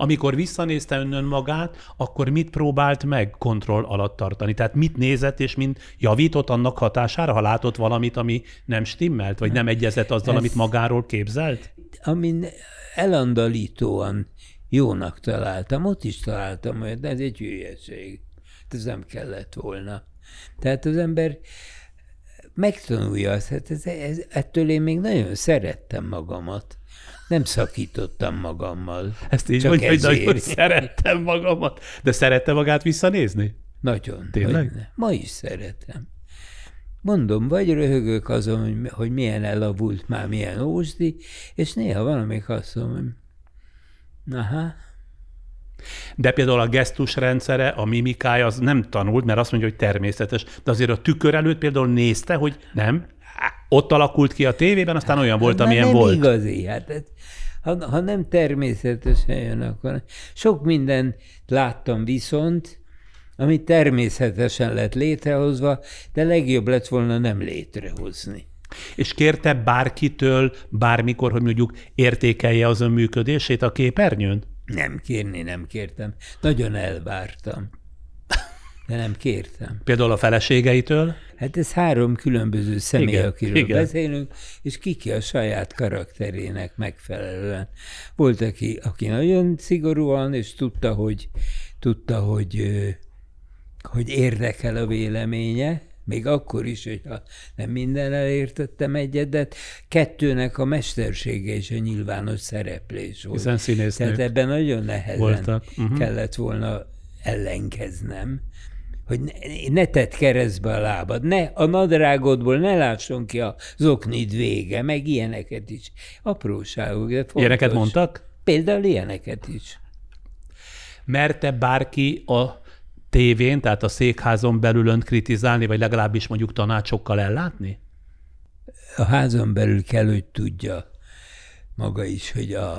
Amikor visszanézte önnön magát, akkor mit próbált meg kontroll alatt tartani? Tehát mit nézett és mint javított annak hatására, ha látott valamit, ami nem stimmelt, vagy nem egyezett azzal, Ez, amit magáról képzelt? Amin elandalítóan jónak találtam, ott is találtam, hogy ez egy hülyeség. Ez nem kellett volna. Tehát az ember megtanulja azt, hát ez, ez, ettől én még nagyon szerettem magamat. Nem szakítottam magammal. Ezt így mondja, hogy nagyon szerettem magamat. De szerette magát visszanézni? Nagyon. Tényleg? Hogy Ma is szeretem. Mondom, vagy röhögök azon, hogy, hogy milyen elavult már, milyen ósdi, és néha valamelyik azt mondom, aha, de például a gesztus rendszere, a mimikája az nem tanult, mert azt mondja, hogy természetes. De azért a tükör előtt például nézte, hogy nem, ott alakult ki a tévében, aztán olyan volt, hát, amilyen nem volt. igazi. Hát, ez, ha, ha nem természetesen jön, akkor sok mindent láttam viszont, ami természetesen lett létrehozva, de legjobb lett volna nem létrehozni. És kérte bárkitől bármikor, hogy mondjuk értékelje az ön működését a képernyőn? Nem kérni nem kértem. Nagyon elvártam. De nem kértem. Például a feleségeitől? Hát ez három különböző személy, Igen, akiről igen. beszélünk, és kiki a saját karakterének megfelelően. Volt, aki, aki nagyon szigorúan, és tudta, hogy, tudta, hogy, hogy érdekel a véleménye, még akkor is, hogyha nem minden elértettem egyet, de kettőnek a mestersége és a nyilvános szereplés volt. Hiszen színésznők Tehát ebben nagyon nehezen voltak. Mhm. kellett volna ellenkeznem, hogy ne, ne tedd keresztbe a lábad, ne, a nadrágodból ne lásson ki a zoknid vége, meg ilyeneket is. Apróságok, de fontos. Ilyeneket mondtak? Például ilyeneket is. Merte bárki a tévén, tehát a székházon belül önt kritizálni, vagy legalábbis mondjuk tanácsokkal ellátni? A házon belül kell, hogy tudja maga is, hogy a,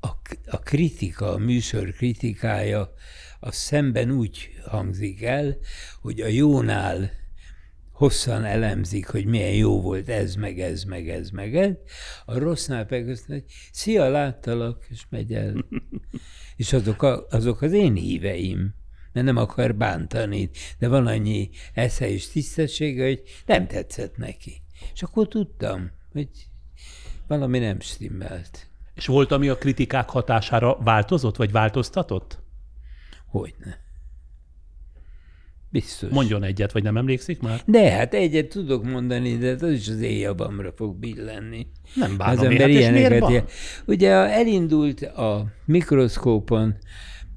a, a kritika, a műsor kritikája, a szemben úgy hangzik el, hogy a jónál hosszan elemzik, hogy milyen jó volt ez, meg ez, meg ez, meg ez. A rossznál pedig azt mondja, hogy szia, láttalak, és megy el. és azok, a, azok az én híveim, mert nem akar bántani, de van annyi esze és tisztessége, hogy nem tetszett neki. És akkor tudtam, hogy valami nem stimmelt. És volt, ami a kritikák hatására változott, vagy változtatott? Hogyne. Biztos. Mondjon egyet, vagy nem emlékszik már? De hát egyet tudok mondani, de az is az éjjabamra fog billenni. Nem bánom Az ember hát ilyeneket van? Ugye elindult a mikroszkópon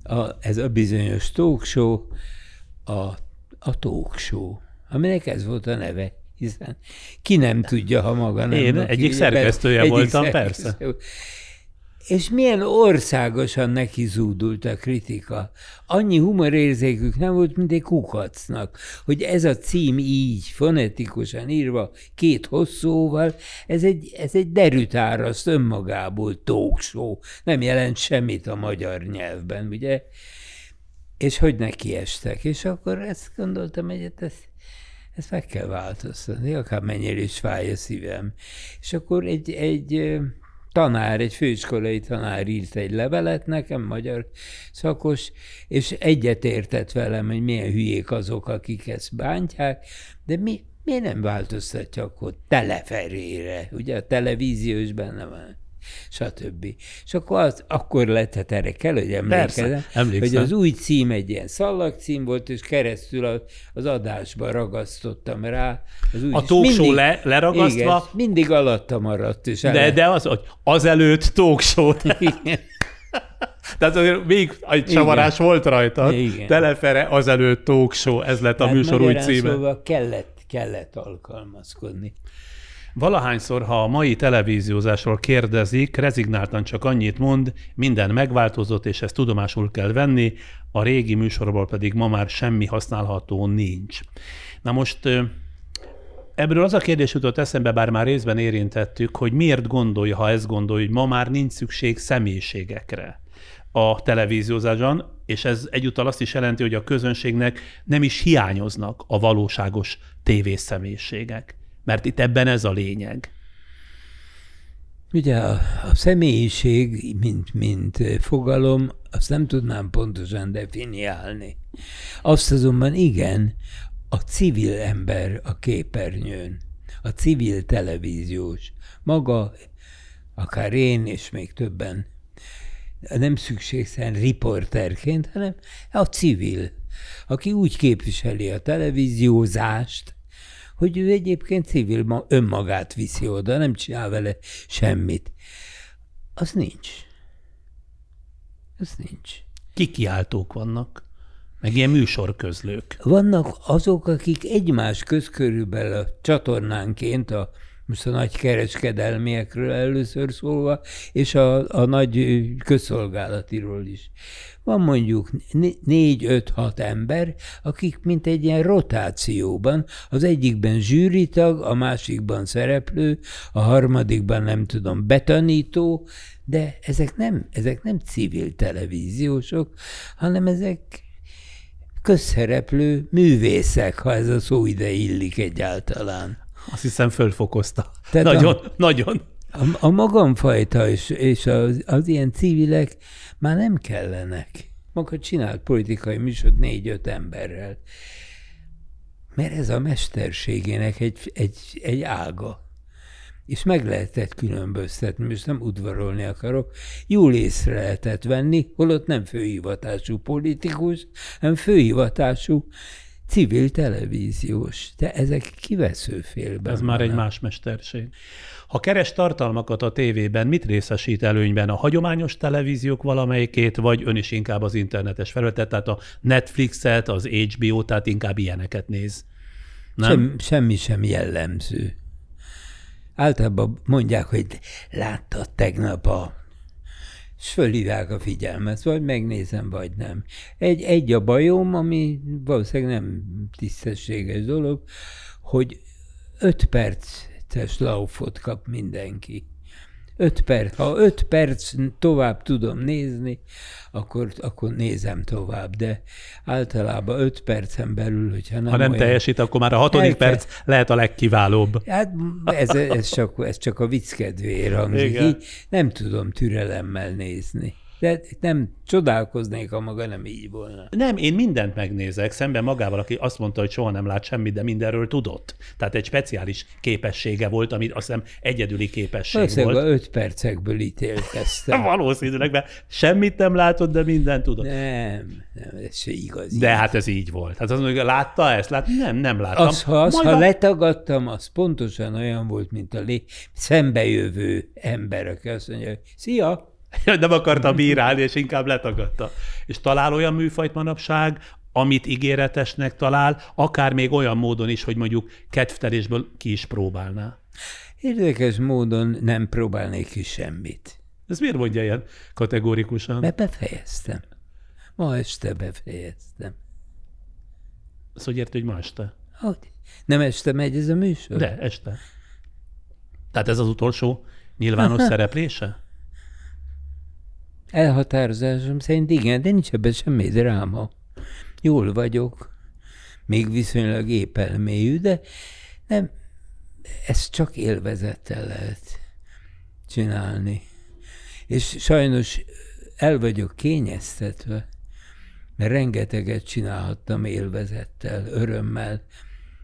a, ez a bizonyos talk show, a, a talk show, aminek ez volt a neve, hiszen ki nem tudja, ha maga nem. Én lakik, egyik szerkesztője egyik voltam, szerkesztő. És milyen országosan neki zúdult a kritika. Annyi humorérzékük nem volt, mint egy kukacnak, hogy ez a cím így, fonetikusan írva, két hosszúval, ez egy, ez egy derűtáraszt önmagából show. Nem jelent semmit a magyar nyelvben, ugye? És hogy nekiestek. És akkor ezt gondoltam, hogy hát ezt, ezt meg kell változtatni, akár mennyire is fáj a szívem. És akkor egy, egy tanár, egy főiskolai tanár írt egy levelet nekem, magyar szakos, és egyetértett velem, hogy milyen hülyék azok, akik ezt bántják, de mi, miért nem változtatja akkor teleferére, ugye a televízió is benne van stb. És akkor, az, akkor lett, hát erre kell, hogy emlékezem, emlékszem. hogy az új cím egy ilyen szallagcím volt, és keresztül a- az adásba ragasztottam rá. Az új, A és talk show mindig- le- leragasztva? Igen, mindig alatta maradt. És De, de az, hogy azelőtt talk show. Igen. Tehát azért még egy csavarás volt rajta. Igen. Telefere azelőtt talk show, ez lett a Hát műsor új címe. Szóval kellett, kellett alkalmazkodni. Valahányszor, ha a mai televíziózásról kérdezik, rezignáltan csak annyit mond, minden megváltozott, és ezt tudomásul kell venni, a régi műsorból pedig ma már semmi használható nincs. Na most ebből az a kérdés jutott eszembe, bár már részben érintettük, hogy miért gondolja, ha ezt gondolja, hogy ma már nincs szükség személyiségekre a televíziózásban, és ez egyúttal azt is jelenti, hogy a közönségnek nem is hiányoznak a valóságos tévészemélységek. Mert itt ebben ez a lényeg. Ugye a, a személyiség, mint, mint fogalom, azt nem tudnám pontosan definiálni. Azt azonban igen, a civil ember a képernyőn, a civil televíziós, maga, akár én és még többen, nem szükségszerűen riporterként, hanem a civil, aki úgy képviseli a televíziózást, hogy ő egyébként civil ma, önmagát viszi oda, nem csinál vele semmit. Az nincs. Az nincs. Kikiáltók vannak, meg ilyen műsorközlők. Vannak azok, akik egymás köz körülbelül a csatornánként a most a nagy kereskedelmiekről először szólva, és a, a nagy közszolgálatiról is. Van mondjuk négy-öt-hat ember, akik mint egy ilyen rotációban, az egyikben zsűritag, a másikban szereplő, a harmadikban nem tudom, betanító, de ezek nem, ezek nem civil televíziósok, hanem ezek közszereplő művészek, ha ez a szó ide illik egyáltalán. Azt hiszem fölfokozta. Tehát nagyon, a, nagyon. A, a magamfajta és, és az, az ilyen civilek már nem kellenek. Maga csinált politikai műsort négy-öt emberrel. Mert ez a mesterségének egy, egy, egy ága. És meg lehetett különböztetni, most nem udvarolni akarok, jól észre lehetett venni, holott nem főhivatású politikus, hanem főhivatású civil televíziós, de ezek kivesző félben. Ez már egy más mesterség. Ha keres tartalmakat a tévében, mit részesít előnyben? A hagyományos televíziók valamelyikét, vagy ön is inkább az internetes felületet, tehát a Netflixet, az HBO, tehát inkább ilyeneket néz? Nem? Sem, semmi sem jellemző. Általában mondják, hogy láttad tegnap a és fölhívják a figyelmet, vagy megnézem, vagy nem. Egy, egy a bajom, ami valószínűleg nem tisztességes dolog, hogy öt perces laufot kap mindenki. Öt perc. Ha öt perc tovább tudom nézni, akkor, akkor nézem tovább, de általában öt percen belül, hogyha nem Ha nem olyan... teljesít, akkor már a hatodik elke... perc lehet a legkiválóbb. Hát ez, ez, csak, ez csak a vicc kedvéért hangzik. Így nem tudom türelemmel nézni. De nem csodálkoznék, ha maga nem így volna. Nem, én mindent megnézek, szemben magával, aki azt mondta, hogy soha nem lát semmit, de mindenről tudott. Tehát egy speciális képessége volt, amit azt hiszem egyedüli képesség Valószínűleg volt. öt percekből ítélkeztem. Valószínűleg, mert semmit nem látott, de mindent tudott. Nem, nem, ez se igaz. De hát ez így volt. Hát az mondja, látta ezt? Lát? Nem, nem láttam. Az, ha, az, ha a... letagadtam, az pontosan olyan volt, mint a lé... szembejövő ember, aki azt mondja, szia, nem akarta bírálni, és inkább letagadta. És talál olyan műfajt manapság, amit ígéretesnek talál, akár még olyan módon is, hogy mondjuk kedvtelésből ki is próbálná. Érdekes módon nem próbálnék ki semmit. Ez miért mondja ilyen kategórikusan? Mert befejeztem. Ma este befejeztem. Azt hogy érti, hogy ma este? Hogy? Nem este megy ez a műsor? De, este. Tehát ez az utolsó nyilvános szereplése? Elhatározásom szerint igen, de nincs ebben semmi dráma. Jól vagyok, még viszonylag épelmélyű, de nem, ezt csak élvezettel lehet csinálni. És sajnos el vagyok kényeztetve, mert rengeteget csinálhattam élvezettel, örömmel,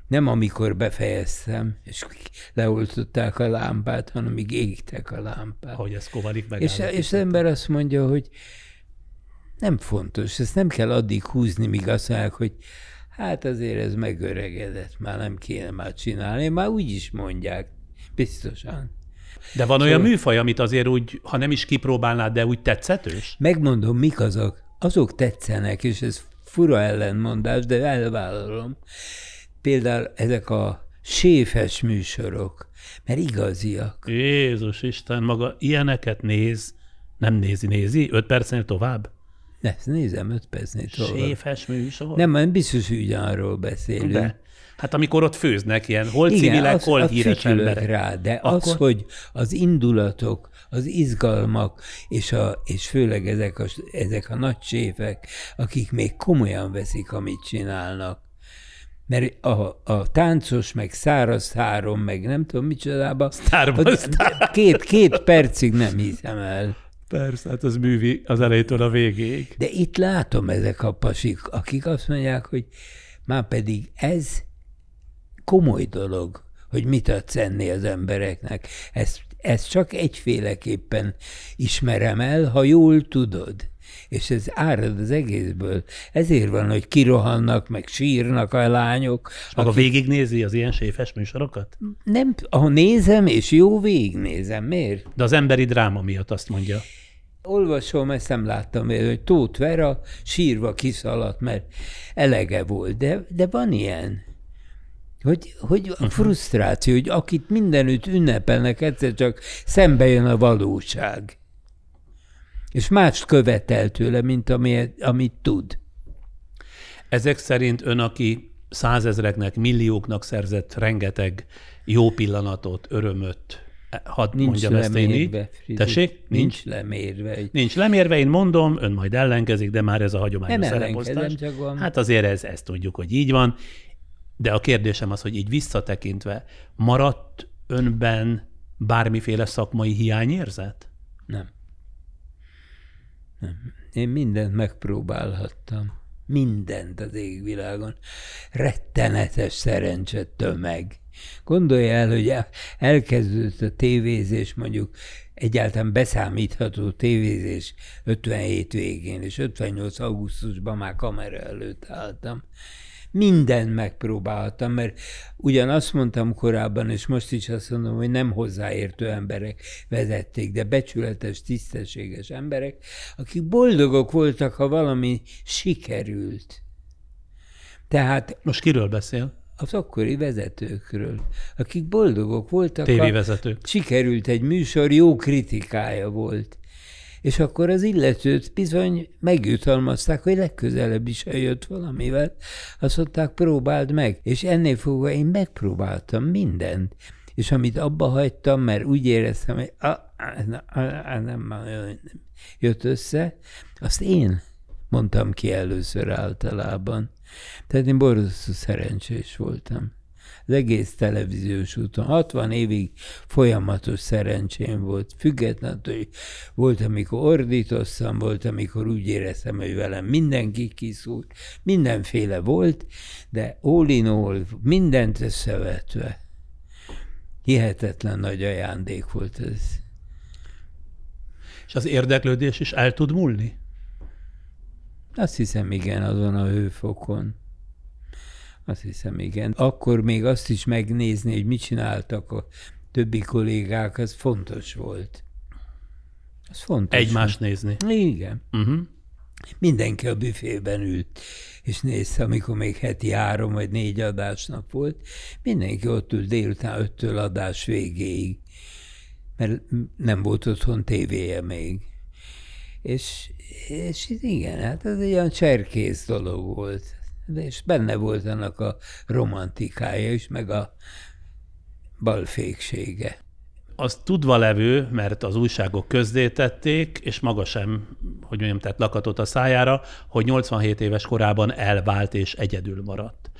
nem amikor befejeztem, és leoltották a lámpát, hanem amíg égtek a lámpát. Hogy ez kovarik meg. És, és az ember azt mondja, hogy nem fontos, ezt nem kell addig húzni, míg azt mondják, hogy hát azért ez megöregedett, már nem kéne már csinálni, már úgy is mondják, biztosan. De van olyan szóval, műfaj, amit azért úgy, ha nem is kipróbálnád, de úgy tetszetős? Megmondom, mik azok. Azok tetszenek, és ez fura ellenmondás, de elvállalom például ezek a séfes műsorok, mert igaziak. Jézus Isten, maga ilyeneket néz, nem nézi, nézi, öt percnél tovább? Ezt nézem öt percnél tovább. Séfes műsor? Nem, nem biztos, hogy ugyanarról beszélünk. De. Hát amikor ott főznek ilyen, hol Igen, civilek, az, hol híres emberek. rá, de akkor... az, hogy az indulatok, az izgalmak, és, a, és főleg ezek a, ezek a nagy séfek, akik még komolyan veszik, amit csinálnak, mert a, a táncos, meg száraz három, meg nem tudom micsodába, két, két percig nem hiszem el. Persze, hát az művi az elejétől a végéig. De itt látom ezek a pasik, akik azt mondják, hogy már pedig ez komoly dolog, hogy mit adsz enni az embereknek. Ez, ezt csak egyféleképpen ismerem el, ha jól tudod. És ez árad az egészből. Ezért van, hogy kirohannak, meg sírnak a lányok. És akik... végignézi az ilyen séfes műsorokat? Nem, ha nézem, és jó végignézem. Miért? De az emberi dráma miatt azt mondja. Olvasom, ezt nem láttam, hogy Tóth Vera sírva kiszaladt, mert elege volt. De, de van ilyen. Hogy, hogy a uh-huh. frusztráció, hogy akit mindenütt ünnepelnek, egyszer csak szembe jön a valóság. És mást követel tőle, mint ami, amit tud. Ezek szerint ön, aki százezreknek, millióknak szerzett rengeteg jó pillanatot, örömöt, hadd nincs mondjam ezt én így. Tessék? Nincs, nincs lemérve. Nincs lemérve, én mondom, ön majd ellenkezik, de már ez a hagyományos szereposztás. Csak Hát azért ez, ezt tudjuk, hogy így van. De a kérdésem az, hogy így visszatekintve, maradt önben bármiféle szakmai hiányérzet? Nem. Nem. Én mindent megpróbálhattam. Mindent az égvilágon. Rettenetes szerencse tömeg. Gondolja el, hogy elkezdődött a tévézés, mondjuk egyáltalán beszámítható tévézés 57 végén, és 58. augusztusban már kamera előtt álltam mindent megpróbáltam, mert ugyan azt mondtam korábban, és most is azt mondom, hogy nem hozzáértő emberek vezették, de becsületes, tisztességes emberek, akik boldogok voltak, ha valami sikerült. Tehát... Most kiről beszél? az akkori vezetőkről, akik boldogok voltak. Tévévezetők. Sikerült egy műsor, jó kritikája volt és akkor az illetőt bizony megjutalmazták, hogy legközelebb is eljött valamivel, azt mondták, próbáld meg, és ennél fogva én megpróbáltam mindent, és amit abba hagytam, mert úgy éreztem, hogy a, a, a, a, nem, nem jött össze, azt én mondtam ki először általában. Tehát én borzasztó szerencsés voltam az egész televíziós úton. 60 évig folyamatos szerencsém volt, függetlenül, hogy volt, amikor ordítoztam, volt, amikor úgy éreztem, hogy velem mindenki kiszúrt, mindenféle volt, de all in all, mindent összevetve. Hihetetlen nagy ajándék volt ez. És az érdeklődés is el tud múlni? Azt hiszem, igen, azon a hőfokon. Azt hiszem, igen. Akkor még azt is megnézni, hogy mit csináltak a többi kollégák, az fontos volt. Az fontos. Egymást nézni. Igen. Uh-huh. Mindenki a büfében ült, és nézte, amikor még heti három vagy négy adásnak volt, mindenki ott ült délután öttől adás végéig, mert nem volt otthon tévéje még. És, és igen, hát ez egy olyan cserkész dolog volt de és benne volt annak a romantikája is, meg a balféksége. Az tudva levő, mert az újságok közzétették, és maga sem, hogy mondjam, tehát lakatott a szájára, hogy 87 éves korában elvált és egyedül maradt.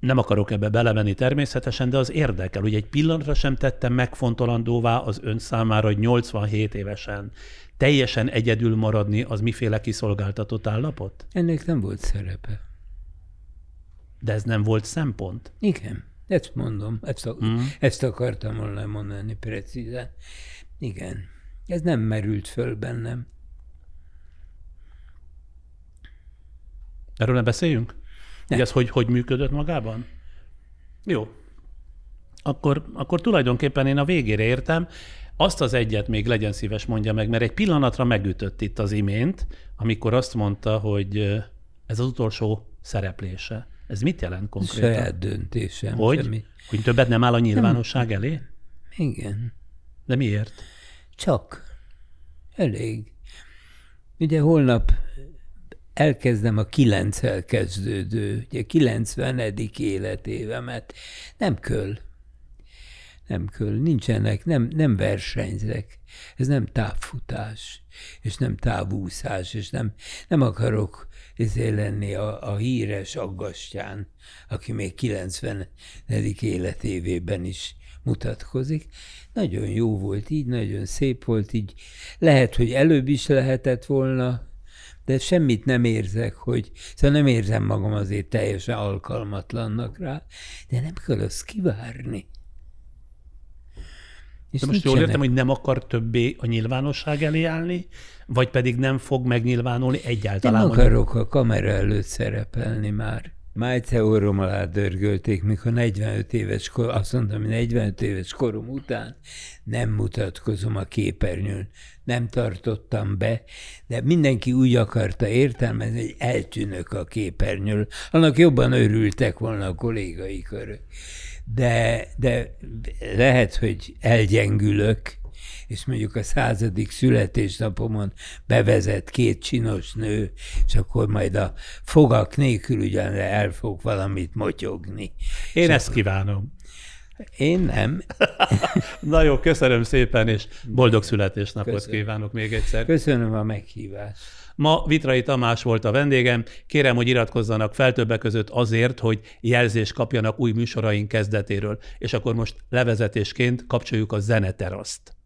Nem akarok ebbe belemenni természetesen, de az érdekel, hogy egy pillanatra sem tettem megfontolandóvá az ön számára, hogy 87 évesen teljesen egyedül maradni, az miféle kiszolgáltatott állapot? Ennek nem volt szerepe. De ez nem volt szempont? Igen, ezt mondom, ezt, a, mm. ezt akartam volna mondani precízen. Igen, ez nem merült föl bennem. Erről ne beszéljünk? Hogy ez hogy, hogy működött magában? Jó. Akkor, akkor tulajdonképpen én a végére értem. Azt az egyet még legyen szíves mondja meg, mert egy pillanatra megütött itt az imént, amikor azt mondta, hogy ez az utolsó szereplése. Ez mit jelent konkrétan? Saját döntésem. Hogy? Semmi. Hogy többet nem áll a nyilvánosság nem. elé? Igen. De miért? Csak. Elég. Ugye holnap elkezdem a kilenccel kezdődő, ugye 90. életévemet. Nem köl. Nem köl. Nincsenek, nem, nem versenyzek. Ez nem távfutás, és nem távúszás, és nem, nem akarok ezért lenni a, a híres aggastyán, aki még 90. életévében is mutatkozik. Nagyon jó volt így, nagyon szép volt így. Lehet, hogy előbb is lehetett volna, de semmit nem érzek, hogy, szóval nem érzem magam azért teljesen alkalmatlannak rá, de nem kell azt kivárni. És De most jól értem, hogy nem akar többé a nyilvánosság elé állni, vagy pedig nem fog megnyilvánulni egyáltalán? Nem akarok a kamera előtt szerepelni már. Már egyszer orrom alá dörgölték, mikor 45 éves kor, azt mondtam, hogy 45 éves korom után nem mutatkozom a képernyőn. Nem tartottam be, de mindenki úgy akarta értelmezni, hogy eltűnök a képernyőn. Annak jobban örültek volna a kollégai körök. De, de lehet, hogy elgyengülök, és mondjuk a századik születésnapomon bevezet két csinos nő, és akkor majd a fogak nélkül ugyan el fog valamit motyogni. Én és ezt akkor... kívánom. Én nem. Na jó, köszönöm szépen, és boldog születésnapot köszönöm. kívánok még egyszer. Köszönöm a meghívást. Ma Vitrai Tamás volt a vendégem. Kérem, hogy iratkozzanak fel többek között azért, hogy jelzést kapjanak új műsoraink kezdetéről. És akkor most levezetésként kapcsoljuk a zeneteraszt.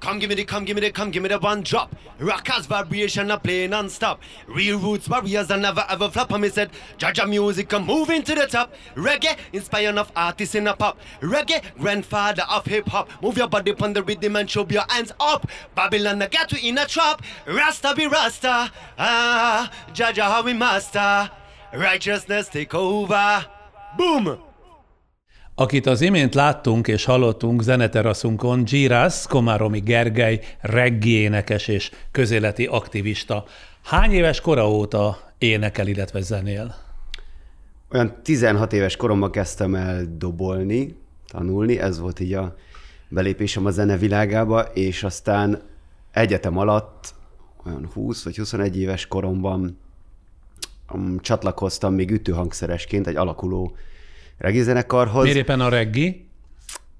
Come give me the, come give me the, come give me the one drop. Rockers vibration, I play non-stop. Real roots warriors, I never ever flop. And me said, Jaja music, I'm moving to the top. Reggae, inspire enough artists in a pop. Reggae, grandfather of hip hop. Move your body upon the rhythm and show your hands up. Babylon, I got you in a trap. Rasta be Rasta. Ah, Jaja, how we master. Righteousness take over. Boom! Akit az imént láttunk és hallottunk zeneteraszunkon, Giras, Komáromi Gergely, reggi énekes és közéleti aktivista. Hány éves kora óta énekel, illetve zenél? Olyan 16 éves koromban kezdtem el dobolni, tanulni, ez volt így a belépésem a zenevilágába, és aztán egyetem alatt, olyan 20 vagy 21 éves koromban um, csatlakoztam még ütőhangszeresként egy alakuló reggi zenekarhoz. Miért éppen a reggi?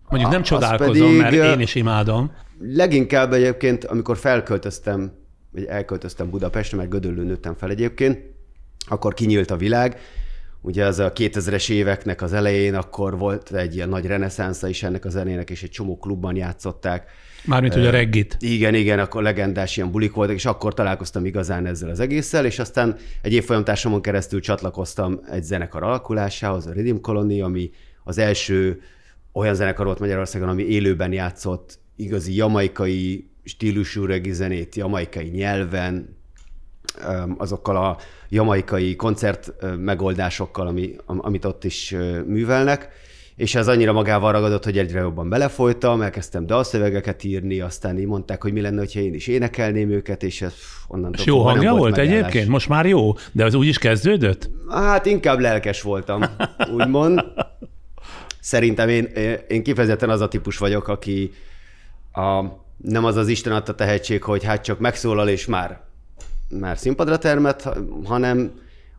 Mondjuk nem csodálkozom, pedig, mert én is imádom. Leginkább egyébként, amikor felköltöztem, vagy elköltöztem Budapestre, mert Gödöllőn nőttem fel egyébként, akkor kinyílt a világ. Ugye az a 2000-es éveknek az elején akkor volt egy ilyen nagy reneszánsza is ennek a zenének, és egy csomó klubban játszották. Mármint, hogy a reggit. Igen, igen, akkor legendás ilyen bulik voltak, és akkor találkoztam igazán ezzel az egésszel, és aztán egy évfolyamtársamon keresztül csatlakoztam egy zenekar alakulásához, a Rhythm Colony, ami az első olyan zenekar volt Magyarországon, ami élőben játszott igazi jamaikai stílusú regi zenét, jamaikai nyelven, azokkal a jamaikai koncert megoldásokkal, ami, amit ott is művelnek és ez annyira magával ragadott, hogy egyre jobban belefolytam, elkezdtem dalszövegeket írni, aztán így mondták, hogy mi lenne, ha én is énekelném őket, és ez onnan És jó hangja volt, volt egyébként? Most már jó, de az úgy is kezdődött? Hát inkább lelkes voltam, úgymond. Szerintem én, én kifejezetten az a típus vagyok, aki a, nem az az Isten adta tehetség, hogy hát csak megszólal, és már, már színpadra termet, hanem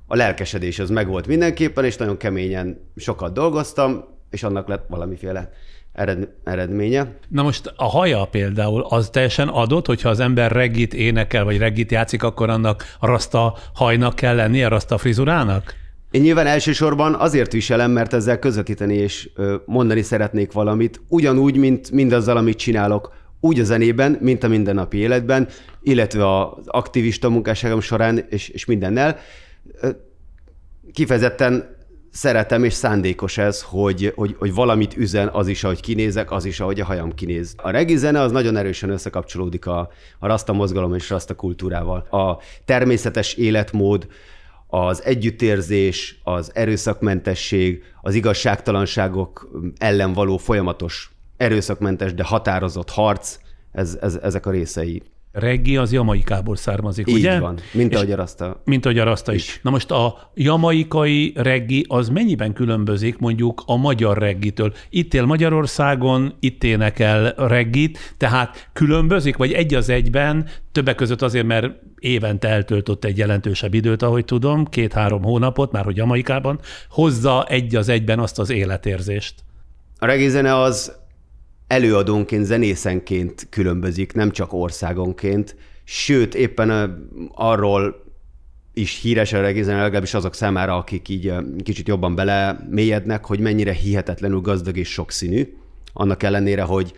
a lelkesedés az megvolt mindenképpen, és nagyon keményen sokat dolgoztam, és annak lett valamiféle ered, eredménye. Na most a haja például az teljesen adott, hogyha az ember reggit énekel, vagy reggit játszik, akkor annak rasta hajnak kell lennie, rasta frizurának? Én nyilván elsősorban azért viselem, mert ezzel közvetíteni és mondani szeretnék valamit, ugyanúgy, mint mindazzal, amit csinálok, úgy a zenében, mint a mindennapi életben, illetve az aktivista munkásságom során és, és mindennel. Kifejezetten szeretem, és szándékos ez, hogy, hogy, hogy valamit üzen az is, ahogy kinézek, az is, ahogy a hajam kinéz. A regi zene az nagyon erősen összekapcsolódik a, a rasta mozgalom és rasta kultúrával. A természetes életmód, az együttérzés, az erőszakmentesség, az igazságtalanságok ellen való folyamatos erőszakmentes, de határozott harc, ez, ez, ezek a részei reggi az jamaikából származik, Így ugye? van, mint ahogy a rasta. Mint ahogy a rasta is. is. Na most a jamaikai reggi az mennyiben különbözik mondjuk a magyar reggitől? Itt él Magyarországon, itt énekel reggit, tehát különbözik, vagy egy az egyben, többek között azért, mert évente eltöltött egy jelentősebb időt, ahogy tudom, két-három hónapot, már hogy Jamaikában, hozza egy az egyben azt az életérzést. A reggae zene az előadónként, zenészenként különbözik, nem csak országonként, sőt, éppen arról is híres a regézen, legalábbis azok számára, akik így kicsit jobban belemélyednek, hogy mennyire hihetetlenül gazdag és sokszínű, annak ellenére, hogy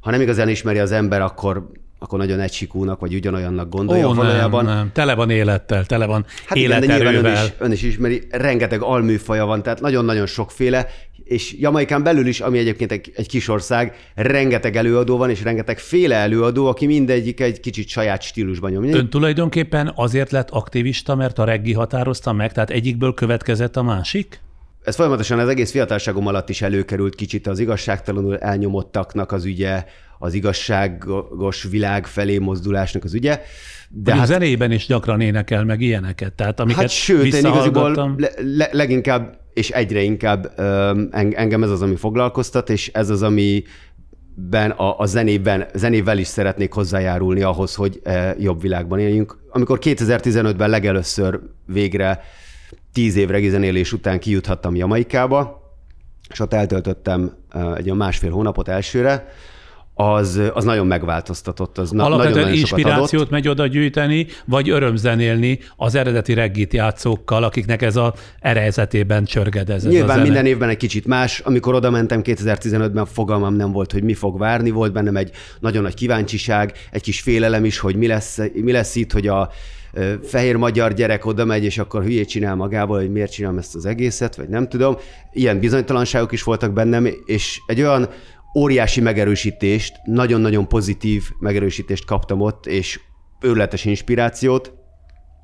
ha nem igazán ismeri az ember, akkor akkor nagyon egysikúnak, vagy ugyanolyannak gondolja. Ó, valójában. nem, nem. Tele van élettel, tele van Hát igen, de nyilván életerővel. ön is, ön is ismeri, rengeteg alműfaja van, tehát nagyon-nagyon sokféle, és Jamaikán belül is, ami egyébként egy, egy kis ország, rengeteg előadó van, és rengeteg féle előadó, aki mindegyik egy kicsit saját stílusban nyomja. Ön tulajdonképpen azért lett aktivista, mert a reggi határozta meg, tehát egyikből következett a másik? Ez folyamatosan az egész fiatalságom alatt is előkerült kicsit az igazságtalanul elnyomottaknak az ügye, az igazságos világ felé mozdulásnak az ügye. De hát, zenében is gyakran énekel meg ilyeneket, tehát amiket Hát sőt, én igaziból le, le, leginkább és egyre inkább engem ez az, ami foglalkoztat, és ez az, ami ben a, a zenében, zenével is szeretnék hozzájárulni ahhoz, hogy e, jobb világban éljünk. Amikor 2015-ben legelőször végre tíz év regizenélés után kijuthattam Jamaikába, és ott eltöltöttem e, egy olyan másfél hónapot elsőre, az, az nagyon megváltoztatott, az na, Alapvetően nagyon-nagyon sokat adott. inspirációt megy oda gyűjteni, vagy örömzenélni az eredeti reggit játszókkal, akiknek ez a erejzetében csörgedez Nyilván minden évben egy kicsit más. Amikor oda mentem 2015-ben, fogalmam nem volt, hogy mi fog várni. Volt bennem egy nagyon nagy kíváncsiság, egy kis félelem is, hogy mi lesz, mi lesz itt, hogy a fehér magyar gyerek oda megy, és akkor hülyét csinál magából, hogy miért csinálom ezt az egészet, vagy nem tudom. Ilyen bizonytalanságok is voltak bennem, és egy olyan óriási megerősítést, nagyon-nagyon pozitív megerősítést kaptam ott, és őrületes inspirációt,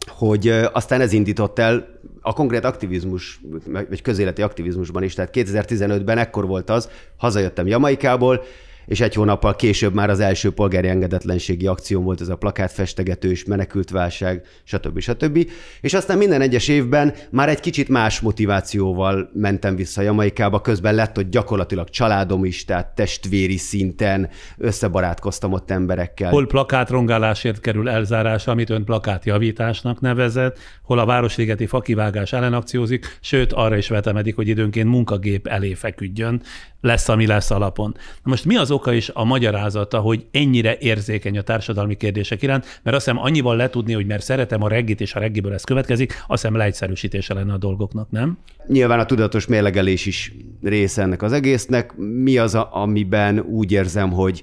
hogy aztán ez indított el a konkrét aktivizmus, vagy közéleti aktivizmusban is. Tehát 2015-ben ekkor volt az, hazajöttem Jamaikából, és egy hónappal később már az első polgári engedetlenségi akció volt ez a plakátfestegetős, menekültválság, stb. stb. És aztán minden egyes évben már egy kicsit más motivációval mentem vissza Jamaikába, közben lett ott gyakorlatilag családom is, tehát testvéri szinten összebarátkoztam ott emberekkel. Hol plakátrongálásért kerül elzárásra, amit ön plakátjavításnak nevezett, hol a városligeti fakivágás ellen akciózik, sőt arra is vetemedik, hogy időnként munkagép elé feküdjön, lesz, ami lesz alapon. Na most mi az oka is a magyarázata, hogy ennyire érzékeny a társadalmi kérdések iránt, mert azt hiszem annyival letudni, hogy mert szeretem a reggit, és a reggiből ez következik, azt hiszem leegyszerűsítése lenne a dolgoknak, nem? Nyilván a tudatos mérlegelés is része ennek az egésznek. Mi az, a, amiben úgy érzem, hogy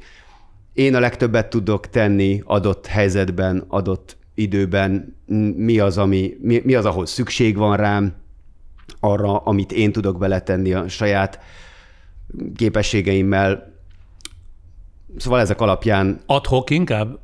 én a legtöbbet tudok tenni adott helyzetben, adott időben, mi az, ami, mi, mi az, ahol szükség van rám, arra, amit én tudok beletenni a saját képességeimmel. Szóval ezek alapján Adhok inkább?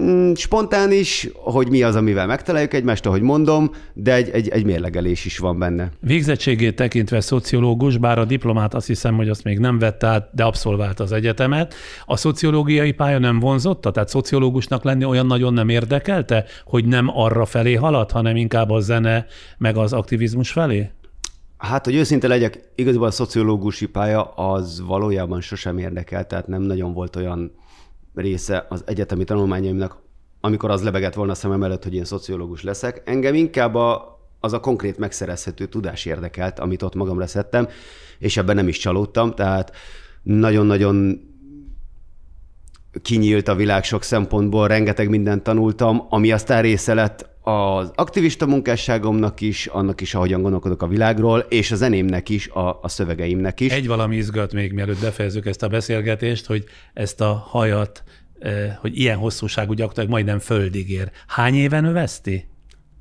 mm, spontán is, hogy mi az, amivel megtaláljuk egymást, ahogy mondom, de egy, egy, egy mérlegelés is van benne. Végzettségét tekintve szociológus, bár a diplomát azt hiszem, hogy azt még nem vette át, de abszolvált az egyetemet. A szociológiai pálya nem vonzotta? Tehát szociológusnak lenni olyan nagyon nem érdekelte, hogy nem arra felé halad, hanem inkább a zene meg az aktivizmus felé? Hát, hogy őszinte legyek, igazából a szociológusi pálya az valójában sosem érdekel, tehát nem nagyon volt olyan része az egyetemi tanulmányaimnak, amikor az lebegett volna a szemem előtt, hogy én szociológus leszek. Engem inkább a, az a konkrét megszerezhető tudás érdekelt, amit ott magamra szedtem, és ebben nem is csalódtam, tehát nagyon-nagyon kinyílt a világ sok szempontból, rengeteg mindent tanultam, ami aztán része lett az aktivista munkásságomnak is, annak is, ahogyan gondolkodok a világról, és a zenémnek is, a, a szövegeimnek is. Egy valami izgat még, mielőtt befejezzük ezt a beszélgetést, hogy ezt a hajat, eh, hogy ilyen hosszúságú gyakorlatilag majdnem földig ér. Hány éven növeszti?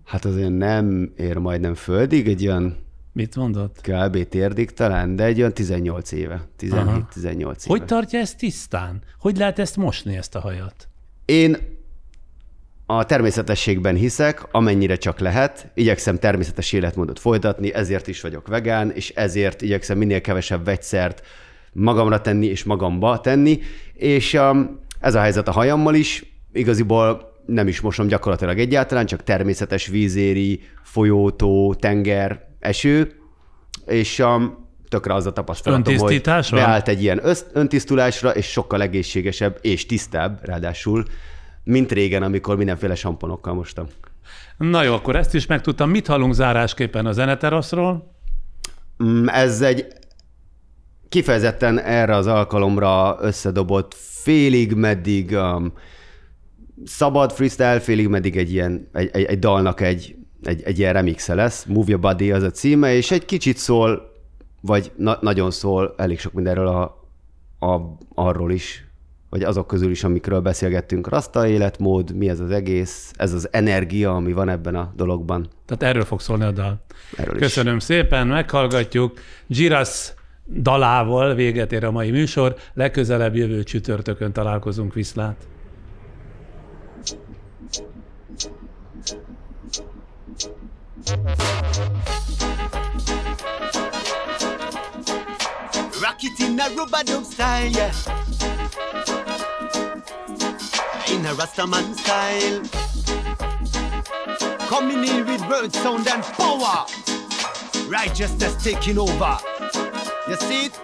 Hát azért nem ér majdnem földig, egy olyan Mit mondott? kb. térdig talán, de egy olyan 18 éve, 17-18 éve. Hogy tartja ezt tisztán? Hogy lehet ezt mosni, ezt a hajat? Én a természetességben hiszek, amennyire csak lehet. Igyekszem természetes életmódot folytatni, ezért is vagyok vegán, és ezért igyekszem minél kevesebb vegyszert magamra tenni és magamba tenni. És um, ez a helyzet a hajammal is. Igaziból nem is mosom gyakorlatilag egyáltalán, csak természetes vízéri, folyótó, tenger, eső, és um, tökre az a tapasztalatom, hogy beállt egy ilyen öntisztulásra, és sokkal egészségesebb és tisztább ráadásul, mint régen, amikor mindenféle samponokkal mostam. Na jó, akkor ezt is megtudtam. Mit hallunk zárásképpen a zeneteraszról? Mm, Ez egy kifejezetten erre az alkalomra összedobott félig meddig um, szabad freestyle, félig meddig egy ilyen, egy, egy, egy dalnak egy, egy, egy ilyen remixe lesz. Move Your Body az a címe, és egy kicsit szól, vagy na- nagyon szól elég sok mindenről a, a, arról is, vagy azok közül is, amikről beszélgettünk, rasta életmód, mi ez az egész, ez az energia, ami van ebben a dologban. Tehát erről fog szólni a dal. Erről Köszönöm is. szépen, meghallgatjuk. Giras dalával véget ér a mai műsor. Legközelebb jövő csütörtökön találkozunk viszlát. Rock it in a rubber dub style, yeah. In a Rastaman style. Coming in with bird sound and power. Righteousness taking over. You see it?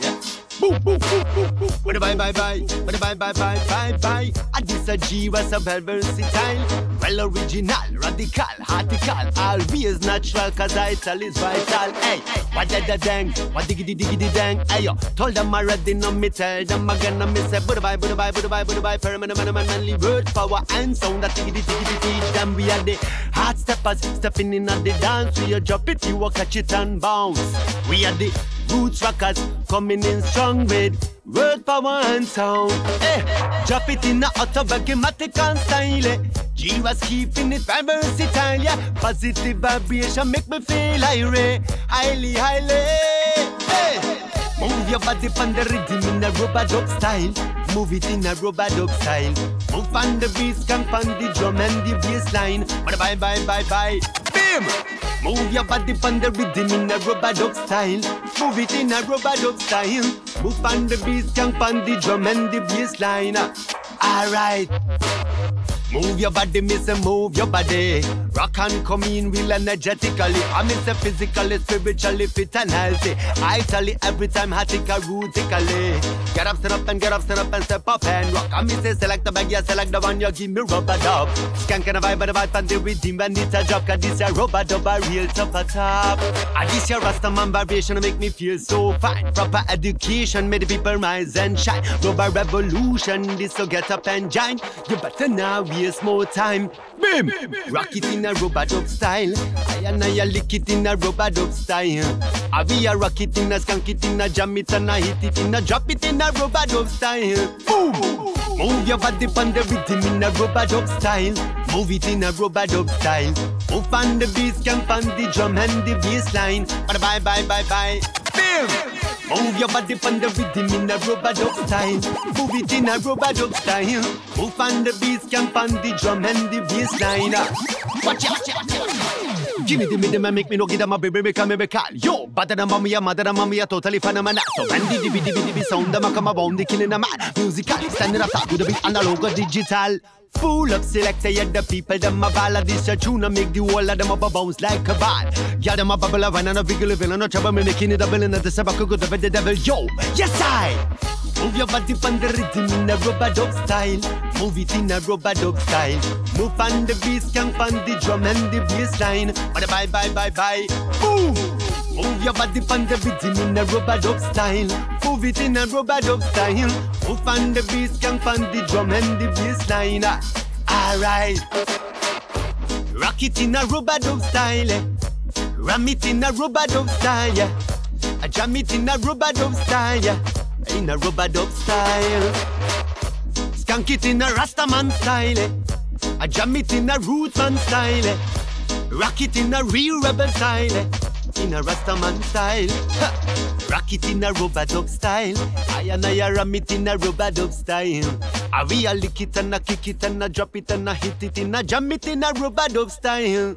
Yeah. Boom, boom, boom, boom, boom. Bye bye bye bye. Bye bye bye bye bye bye. This a G was a versatile. Well original, radical, article. Always natural cause ital is vital. Hey, what da da dang? What diggity diggity dang? Hey yo, told them already no me tell them again I miss it. Bye bye bye bye bye bye bye bye. Permanent man man manly word power and sound that diggity diggity teach them we are the hard steppers stepping in at the dance. We a drop it, you a catch it and bounce. We are the Roots rockers coming in strong with word power and sound. Eh, drop it in a autobiographic style. Eh. G was keeping it versatile, yeah. Positive vibration make me feel irate, highly, highly. Hey, move your body on the rhythm in a rubber dub style. Move it in a rubber dub style. Move on the beat, skank on the drum and the bass line. Bye bye bye bye bye. Bim! Move your body on the rhythm in a rubber dub style. Move it in a rubber dub style. Move on the beat, skank on the drum and the bass line. Alright. Move your body, miss and move your body. Rock and come in real energetically. I miss a physically, spiritually fit and healthy. I tell you every time, hatika rootically. Get up, stand up, and get up, stand up, and step up and rock. I miss a select the bag, yeah, select the one you give me rubber dub. Skank and a vibe, and a vibe, and the rhythm, and it's a drop. Cause this a rubber dub, a real top a top. And this your Rasta vibration make me feel so fine. Proper education made the people rise and shine. Rubber revolution, this so get up and join. You better now waste more time. Bim! Rock it in a rubber dub style. I and I lick it in a rubber dub style. I be a rock it in a skunk it in a jam it and I hit it in a drop it in a rubber dub style. Boom! Move your body on the rhythm in a rubber dub style. Move it in a rubber dub style. Move on the beat, camp on the drum and the bass line. Bye bye bye bye bye. Bim! Move your body on the rhythm in a rubber dub style. Move it in a rubber dub style. Move on the beat, camp on the drum and the bass line. Ah. Watch out! Give me the and make me know give them a baby make me be call Yo, better than mommy, mother than mommy, totally phenomenal So the dibby dibby dibby sound, them a come around, the killing a man. Musically, standing up top with a beat analog or digital. Full of selector, yeah, the people, them a ball this a tune and make the whole of them up a bounce like a ball. Yeah, them a bubble of wine and a big villain, no trouble, me making it a villain at the good of the devil. Yo, yes I! Move your body on the rhythm in a rubber dub style. Move it in a rubber dub style. Move on the beat, skank on the drum and the bass line. Bye bye bye bye bye. Boom! Move your body on the rhythm in a rubber dub style. Move it in a rubber dub style. Move on the beat, skank on the drum and the bass line. Alright. Rock it in a rubber dub style. Ram it in a rubber dub style. Jam it in a rubber dub style. In a rubber dub style. Skank it in a Rastaman style. I jam it in a Rootsman style. Rock it in a real rebel style. In a Rastaman style. Ha. Rock it in a rubber dub style. I and I ram it in a rubber dub style. I a lick it and I kick it and I drop it and I hit it in a jam it in a rubber dub style.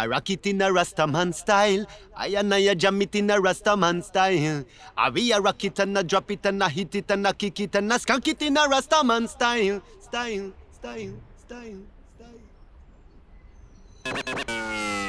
I rock it in a Rastaman style. I and I jam it in a Rastaman style. I we a rock it and I drop it and I hit it and I kick it and I skunk it in a Rastaman style. Style, style, style, style.